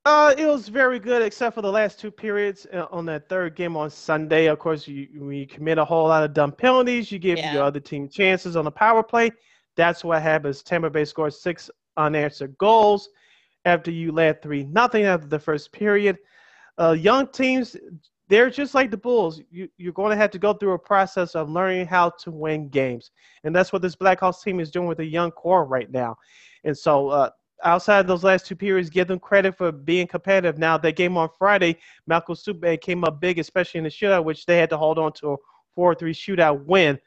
Uh, it was very good, except for the last two periods uh, on that third game on Sunday. Of course, you when you commit a whole lot of dumb penalties, you give yeah. your other team chances on the power play. That's what happens. Tampa Bay scored six unanswered goals after you led three nothing after the first period. Uh, young teams, they're just like the Bulls. You, you're going to have to go through a process of learning how to win games, and that's what this Blackhawks team is doing with a young core right now. And so uh, outside those last two periods, give them credit for being competitive. Now, that game on Friday, Malcolm Subban came up big, especially in the shootout, which they had to hold on to a 4 3 shootout win.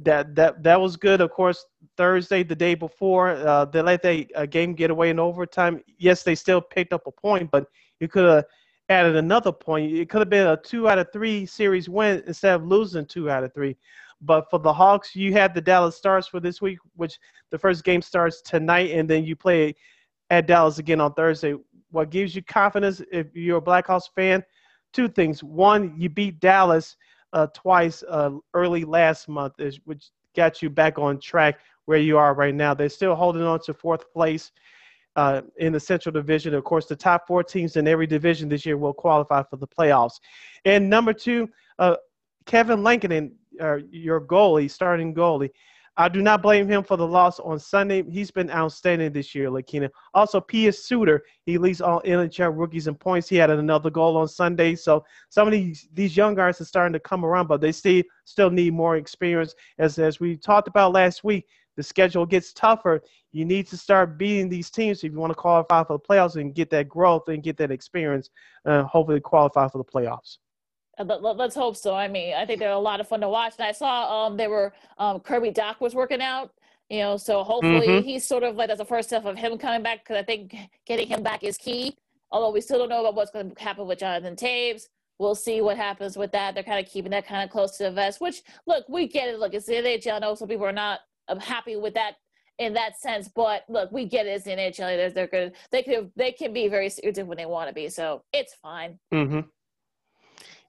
that that that was good. Of course, Thursday, the day before, uh, they let the uh, game get away in overtime. Yes, they still picked up a point, but you could have added another point. It could have been a two out of three series win instead of losing two out of three. But for the Hawks, you have the Dallas Stars for this week, which the first game starts tonight, and then you play at Dallas again on Thursday. What gives you confidence if you're a Blackhawks fan? Two things. One, you beat Dallas uh, twice uh, early last month, which got you back on track where you are right now. They're still holding on to fourth place uh, in the Central Division. Of course, the top four teams in every division this year will qualify for the playoffs. And number two, uh, Kevin Lankinen, uh, your goalie, starting goalie. I do not blame him for the loss on Sunday. He's been outstanding this year, Lakina. Also, Pius Suter, he leads all NHL rookies in points. He had another goal on Sunday. So some of these these young guys are starting to come around, but they still still need more experience. As as we talked about last week, the schedule gets tougher. You need to start beating these teams if you want to qualify for the playoffs and get that growth and get that experience, and hopefully qualify for the playoffs. Uh, let's hope so. I mean, I think they're a lot of fun to watch. And I saw um, they were um, Kirby Dach was working out, you know, so hopefully mm-hmm. he's sort of like as a first step of him coming back because I think getting him back is key. Although we still don't know about what's going to happen with Jonathan Toews. We'll see what happens with that. They're kind of keeping that kind of close to the vest, which look, we get it. Look, it's the NHL. I know some people are not um, happy with that in that sense, but look, we get it as the NHL. They're, they're good. They can they can be very serious when they want to be, so it's fine. Mm-hmm.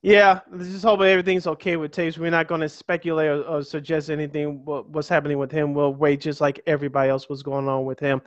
Yeah, just hoping everything's okay with Toews. We're not going to speculate or, or, suggest anything what, what's happening with him. We'll wait just like everybody else was going on with him.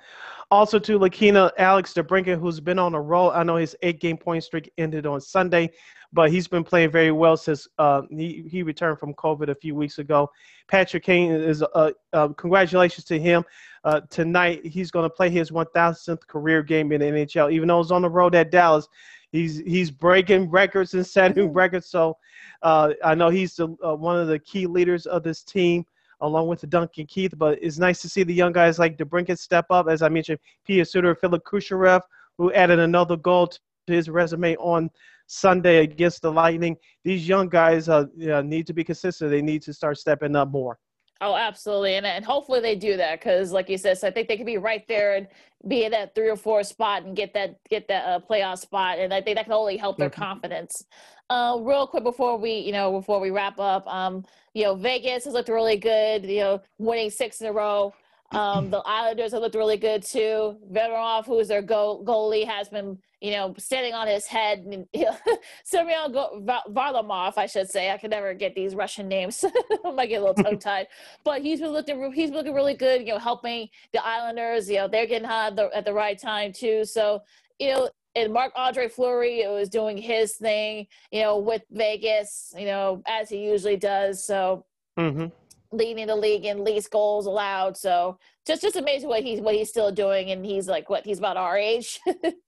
Also, to Lakina, Alex DeBrincat, who's been on a roll. I know his eight-game point streak ended on Sunday, but he's been playing very well since uh, he, he returned from COVID a few weeks ago. Patrick Kane is uh, uh, congratulations to him. Uh, tonight, he's going to play his 1,000th career game in the NHL, even though he's on the road at Dallas he's he's breaking records and setting records. So uh, I know he's the, uh, one of the key leaders of this team, along with Duncan Keith. But it's nice to see the young guys like DeBrincat step up. As I mentioned, Pius Suter, Philipp Kurashev, who added another goal to his resume on Sunday against the Lightning. These young guys uh, you know, need to be consistent. They need to start stepping up more. Oh, absolutely, and and hopefully they do that because, like you said, so I think they could be right there and be in that three or four spot and get that get that uh, playoff spot, and I think that can only help their confidence. Uh, real quick before we, you know, before we wrap up, um, you know, Vegas has looked really good. You know, winning six in a row. Um, the Islanders have looked really good too. Veterov, who is their goal, goalie, has been, you know, standing on his head. And, you know, Semyon Varlamov, I should say. I can never get these Russian names. [LAUGHS] I might get a little tongue [LAUGHS] tied. but he's been looking, he's looking really good. You know, helping the Islanders. You know, they're getting hot at the, at the right time too. So, you know, and Marc Andre Fleury was doing his thing, you know, with Vegas, you know, as he usually does. So. Mm-hmm leading the league in least goals allowed. So just just amazing what he's what he's still doing, and he's like what he's about our age.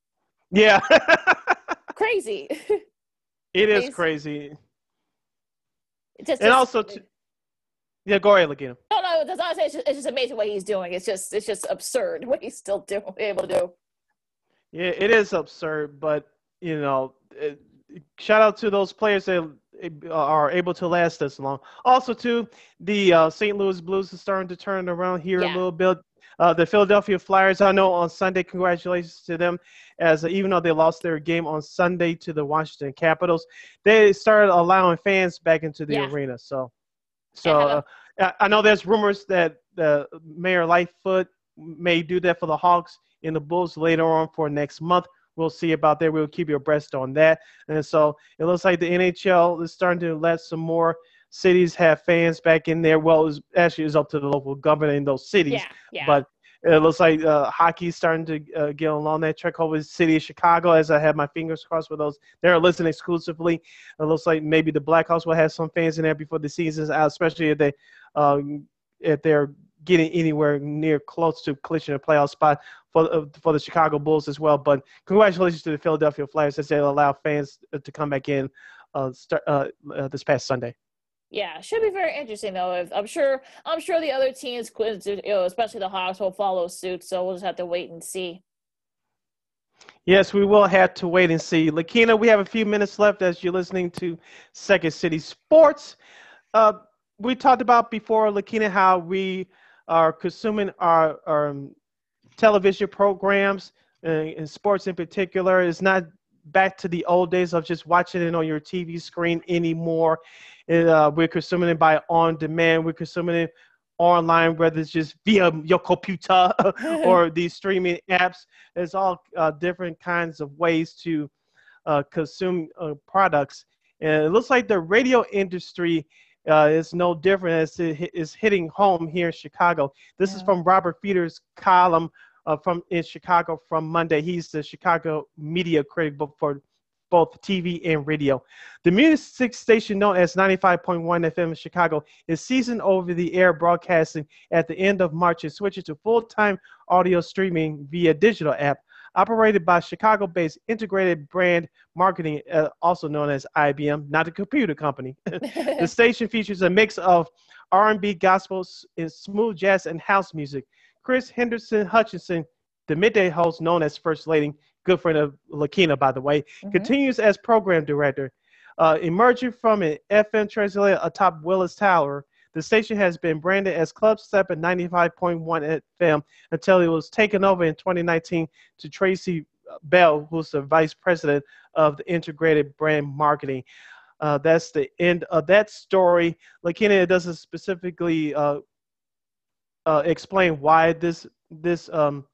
[LAUGHS] yeah, [LAUGHS] crazy. It is crazy. Just, and also, to, yeah, go ahead, Lakina. No, no, that's. It's just, it's just amazing what he's doing. It's just it's just absurd [LAUGHS] what he's still doing, able to do. Yeah, it is absurd, but you know, it, shout out to those players that are able to last this long. Also, too, the uh, St. Louis Blues is starting to turn around here yeah. a little bit. Uh, the Philadelphia Flyers, I know on Sunday, congratulations to them, as uh, even though they lost their game on Sunday to the Washington Capitals, they started allowing fans back into the yeah. arena. So, so uh, I know there's rumors that the Mayor Lightfoot may do that for the Hawks and the Bulls later on for next month we'll see about that. We'll keep you abreast on that. And so it looks like the NHL is starting to let some more cities have fans back in there. Well, it's actually it's up to the local government in those cities. Yeah, yeah. But it looks like uh, hockey's starting to uh, get along that track over the city of Chicago. As I have my fingers crossed for those, they're listening exclusively. It looks like maybe the Blackhawks will have some fans in there before the season's out, especially if they uh, if they're getting anywhere near close to clinching a playoff spot for uh, for the Chicago Bulls as well. But congratulations to the Philadelphia Flyers as they allow fans to come back in uh, start, uh, uh, this past Sunday. Yeah, should be very interesting though. If, I'm sure I'm sure the other teams, you know, especially the Hawks, will follow suit. So we'll just have to wait and see. Yes, we will have to wait and see. Lakina, we have a few minutes left as you're listening to Second City Sports. Uh, we talked about before, Lakina, how we are consuming our, our um, television programs and, and sports in particular. It's not back to the old days of just watching it on your TV screen anymore. It, uh, we're consuming it by on demand. We're consuming it online, whether it's just via your computer [LAUGHS] or these streaming apps. There's all uh, different kinds of ways to uh, consume uh, products. And it looks like the radio industry uh, is no different as it is hitting home here in Chicago. This yeah. is from Robert Feder's column uh, from in Chicago from Monday. He's the Chicago media critic for both TV and radio. The music station known as 95.1 FM in Chicago is ceasing over the air broadcasting at the end of March and switching to full time audio streaming via digital app operated by Chicago-based Integrated Brand Marketing, uh, also known as IBM, not a computer company. [LAUGHS] the [LAUGHS] station features a mix of R&B, gospel, and smooth jazz and house music. Chris Henderson Hutchinson, the midday host known as First Lady, good friend of Lakina, by the way, mm-hmm. continues as program director. Uh, emerging from an FM translator atop Willis Tower, the station has been branded as Club Step at 95.1 FM until it was taken over in 2019 to Tracy Bell, who's the vice president of the integrated brand marketing. Uh, that's the end of that story. Lakina doesn't specifically uh, uh, explain why this this um,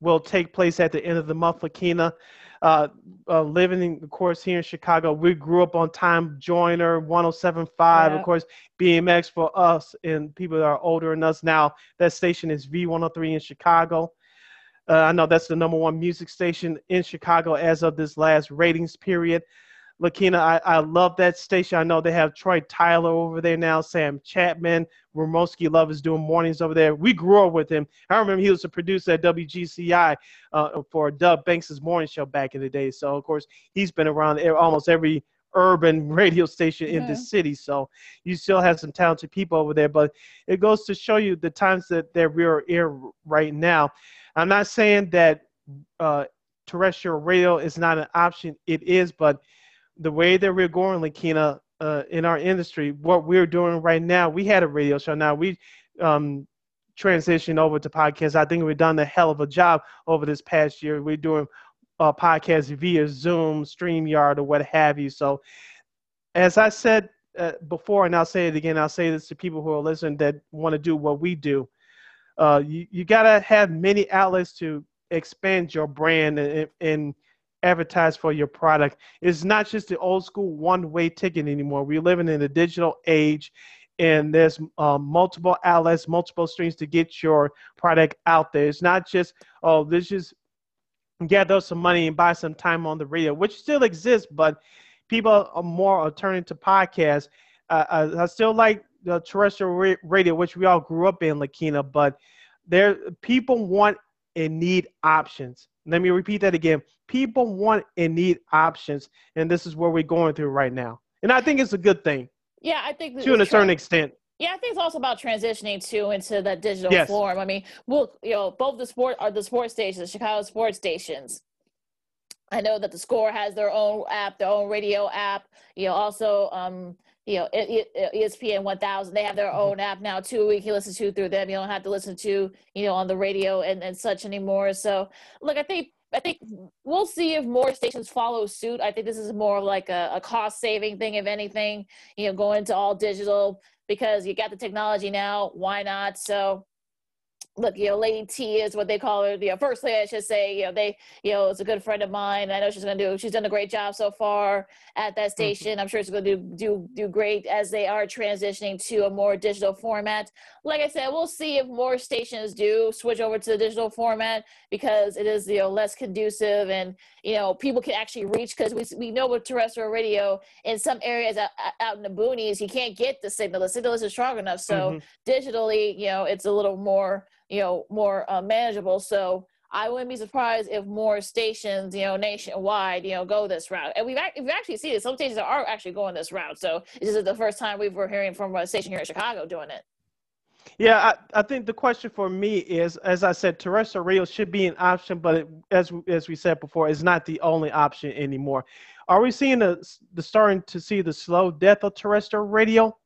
will take place at the end of the month. Lakina, uh, uh, living, of course, here in Chicago, we grew up on Tom Joyner, 1075, yeah. of course, BMX for us and people that are older than us now. That station is V103 in Chicago. Uh, I know that's the number one music station in Chicago as of this last ratings period. Lakina, I, I love that station. I know they have Troy Tyler over there now, Sam Chapman, Ramonski Luv is doing mornings over there. We grew up with him. I remember he was a producer at WGCI uh, for Doug Banks's morning show back in the day. So, of course, he's been around almost every urban [LAUGHS] radio station in the city. So you still have some talented people over there, but it goes to show you the times that, that we're in right now. I'm not saying that uh, terrestrial radio is not an option. It is, but the way that we're going, Lakina, uh, in our industry, what we're doing right now, we had a radio show. Now we um, transitioned over to podcasts. I think we've done a hell of a job over this past year. We're doing uh, podcasts via Zoom, StreamYard, or what have you. So, as I said uh, before, and I'll say it again, I'll say this to people who are listening that want to do what we do. Uh, you you got to have many outlets to expand your brand and, and advertise for your product. It's not just the old school one way ticket anymore. We're living in a digital age and there's um, multiple outlets, multiple streams to get your product out there. It's not just, oh, this just gather some money and buy some time on the radio, which still exists, but people are more are turning to podcasts. Uh, I, I, still like the terrestrial radio, which we all grew up in, Lakina, but there people want and need options. Let me repeat that again. People want and need options, and this is where we're going through right now. And I think it's a good thing. Yeah, I think to a certain extent. Yeah, I think it's also about transitioning too into that digital yes. form. I mean, well, you know, both the sport are the sports stations, Chicago sports stations. I know that the score has their own app, their own radio app. You know, also um, you know, ESPN 1000, they have their mm-hmm. own app now too. We can listen to through them. You don't have to listen to, you know, on the radio and, and such anymore. So, look, I think I think we'll see if more stations follow suit. I think this is more of like a, a cost saving thing, if anything, you know, going to all digital because you got the technology now. Why not? So, look, you know, Lady T is what they call her. You know, firstly, I should say, you know, they, you know, it's a good friend of mine. I know she's gonna do. She's done a great job so far at that mm-hmm. station. I'm sure she's gonna do do do great as they are transitioning to a more digital format. Like I said, we'll see if more stations do switch over to the digital format because it is you know less conducive and you know people can actually reach because we we know with terrestrial radio in some areas out, out in the boonies you can't get the signal. The signal isn't strong enough. So mm-hmm. digitally, you know, it's a little more you know, more uh, manageable. So I wouldn't be surprised if more stations, you know, nationwide, you know, go this route. And we've, we've actually seen it. Some stations are actually going this route. So this is the first time we were hearing from a station here in Chicago doing it. Yeah, I, I think the question for me is, as I said, terrestrial radio should be an option, but it, as as we said before, it's not the only option anymore. Are we seeing the the starting to see the slow death of terrestrial radio?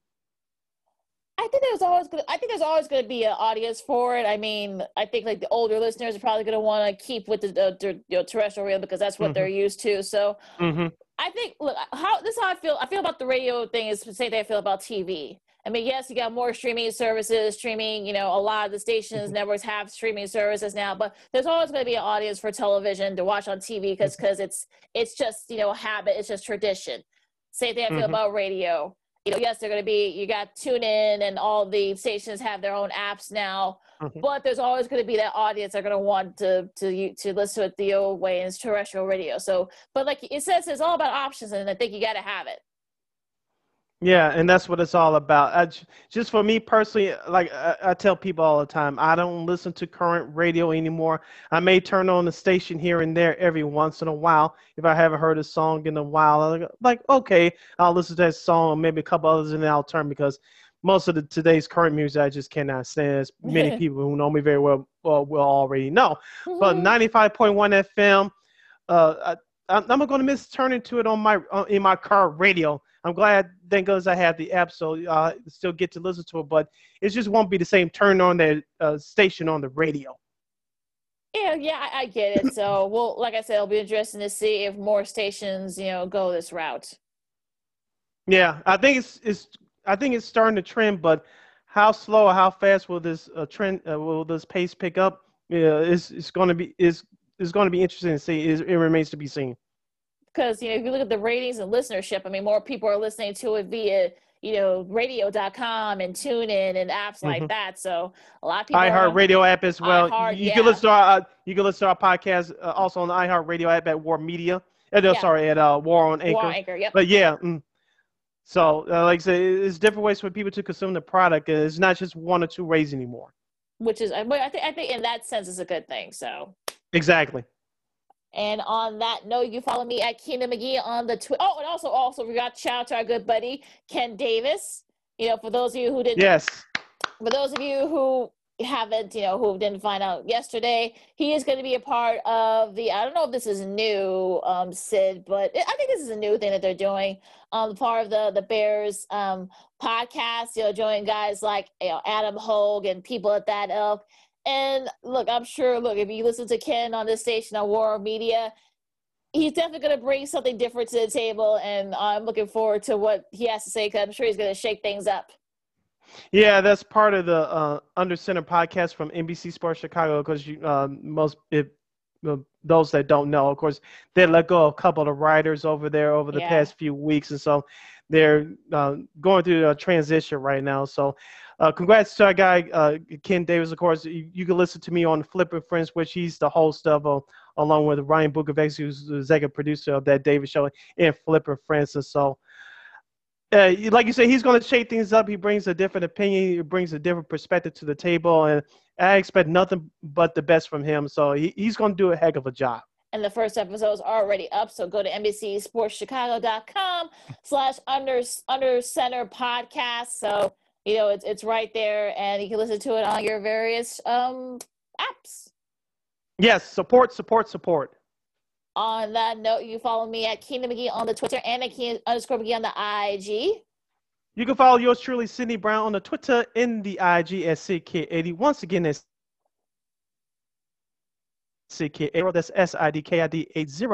I think there's always gonna. I think there's always going to be an audience for it. I mean, I think like the older listeners are probably going to want to keep with the, the, you know, terrestrial radio because that's what mm-hmm. they're used to. So mm-hmm. I think look how this is how I feel. I feel about the radio thing is the same thing I feel about TV. I mean, yes, you got more streaming services, streaming, you know, a lot of the stations, mm-hmm. networks have streaming services now, but there's always going to be an audience for television to watch on TV because because mm-hmm. it's it's just, you know, a habit, it's just tradition. Same thing I feel mm-hmm. about radio. You know, yes, they're going to be, you got TuneIn and all the stations have their own apps now, mm-hmm. but there's always going to be that audience that are going to want to, to, to listen to it the old way and it's terrestrial radio. So, but like it says, it's all about options and I think you got to have it. Yeah, and that's what it's all about. I, just for me personally, like I, I, tell people all the time, I don't listen to current radio anymore. I may turn on the station here and there every once in a while if I haven't heard a song in a while. Like, like okay, I'll listen to that song, or maybe a couple others, and then I'll turn because most of the today's current music I just cannot stand. As many [LAUGHS] people who know me very well uh, will already know. Mm-hmm. But 95.1 FM, uh, I, I'm not going to miss turning to it on my uh, in my car radio I'm glad, thank goodness I have the app, so uh, still get to listen to it. But it just won't be the same. Turn on the uh, station on the radio. Yeah, yeah, I, I get it. So, [LAUGHS] well, like I said, it'll be interesting to see if more stations, you know, go this route. Yeah, I think it's it's I think it's starting to trend, but how slow or how fast will this uh, trend uh, will this pace pick up? Yeah, it's it's going to be is is going to be interesting to see. It, it remains to be seen because you know if you look at the ratings and listenership i mean more people are listening to it via you know radio.com and tune in and apps mm-hmm. like that so a lot of people iheart radio app as well iHeart, you, yeah. can listen to our uh, you can listen to our podcast uh, also on the iheart radio app at WARR Media uh, no, yeah. sorry at uh, WARR on Anchor, WARR Anchor yep. but yeah mm. so uh, like i said it's different ways for people to consume the product it's not just one or two ways anymore which is i think i think in that sense is a good thing so exactly and on that note, you follow me at Keenan McGee on the Twitter. Oh, and also, also we got shout out to our good buddy Ken Davis. You know, for those of you who didn't, yes, for those of you who haven't, you know, who didn't find out yesterday, he is going to be a part of the. I don't know if this is new, um, Sid, but I think this is a new thing that they're doing. Um, part of the the Bears um podcast. You know, joining guys like you know Adam Hoge and people at that ilk. And look, I'm sure, look, if you listen to Ken on this station on WARR Media, he's definitely going to bring something different to the table. And I'm looking forward to what he has to say because I'm sure he's going to shake things up. Yeah, that's part of the uh, Under Center podcast from NBC Sports Chicago because uh, most if, uh, those that don't know, of course, they let go of a couple of writers over there over the yeah. past few weeks, and so they're uh, going through a transition right now. So uh, congrats to our guy uh, Ken Davis. Of course, you, you, can listen to me on Flipping Friends, which he's the host of, uh, along with Ryan Bukovacs, who's the executive producer of that Davis show, and Flipping Friends. And so, uh, like you said, he's going to shake things up. He brings a different opinion. He brings a different perspective to the table, and I expect nothing but the best from him. So he, he's going to do a heck of a job and the first episode is already up. So go to NBCSportsChicago.com slash under under center podcast. So you know, it's it's right there, and you can listen to it on your various um, apps. Yes, support, support, support. On that note, you follow me at Keenan McGee on the Twitter and at Keenan underscore McGee on the IG. You can follow yours truly, Sydney Brown, on the Twitter in the IG at CK80. Once again, it's CK80. That's S-I-D-K-I-D 80.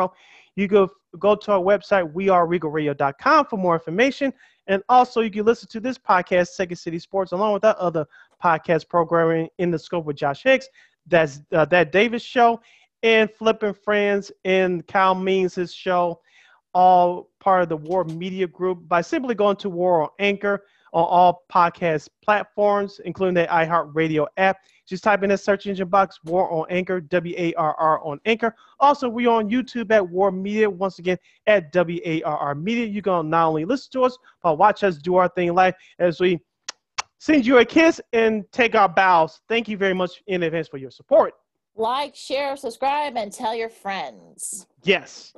You go go to our website, weareregalradio.com for more information. And also, you can listen to this podcast, Second City Sports, along with our other podcast programming in the scope with Josh Hicks. That's uh, that Davis show and Flipping Friends and Kyle Means' his show, all part of the WARR Media Group by simply going to WARR on Anchor on all podcast platforms, including the iHeartRadio app. Just type in the search engine box WARR on Anchor, W A R R on Anchor. Also, we're on YouTube at WARR Media. Once again, at W A R R Media. You can not only listen to us, but watch us do our thing live as we send you a kiss and take our bows. Thank you very much in advance for your support. Like, share, subscribe, and tell your friends. Yes.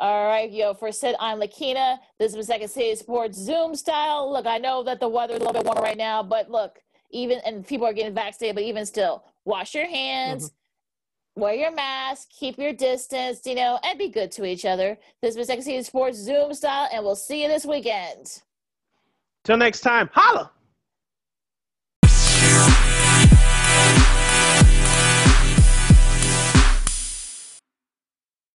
All right, yo, for Sid, I'm Lakina. This is Second City Sports Zoom style. Look, I know that the weather's a little bit warmer right now, but look, even and people are getting vaccinated, but even still, wash your hands, mm-hmm. wear your mask, keep your distance, you know, and be good to each other. This is Second City Sports Zoom style, and we'll see you this weekend. Till next time, holla!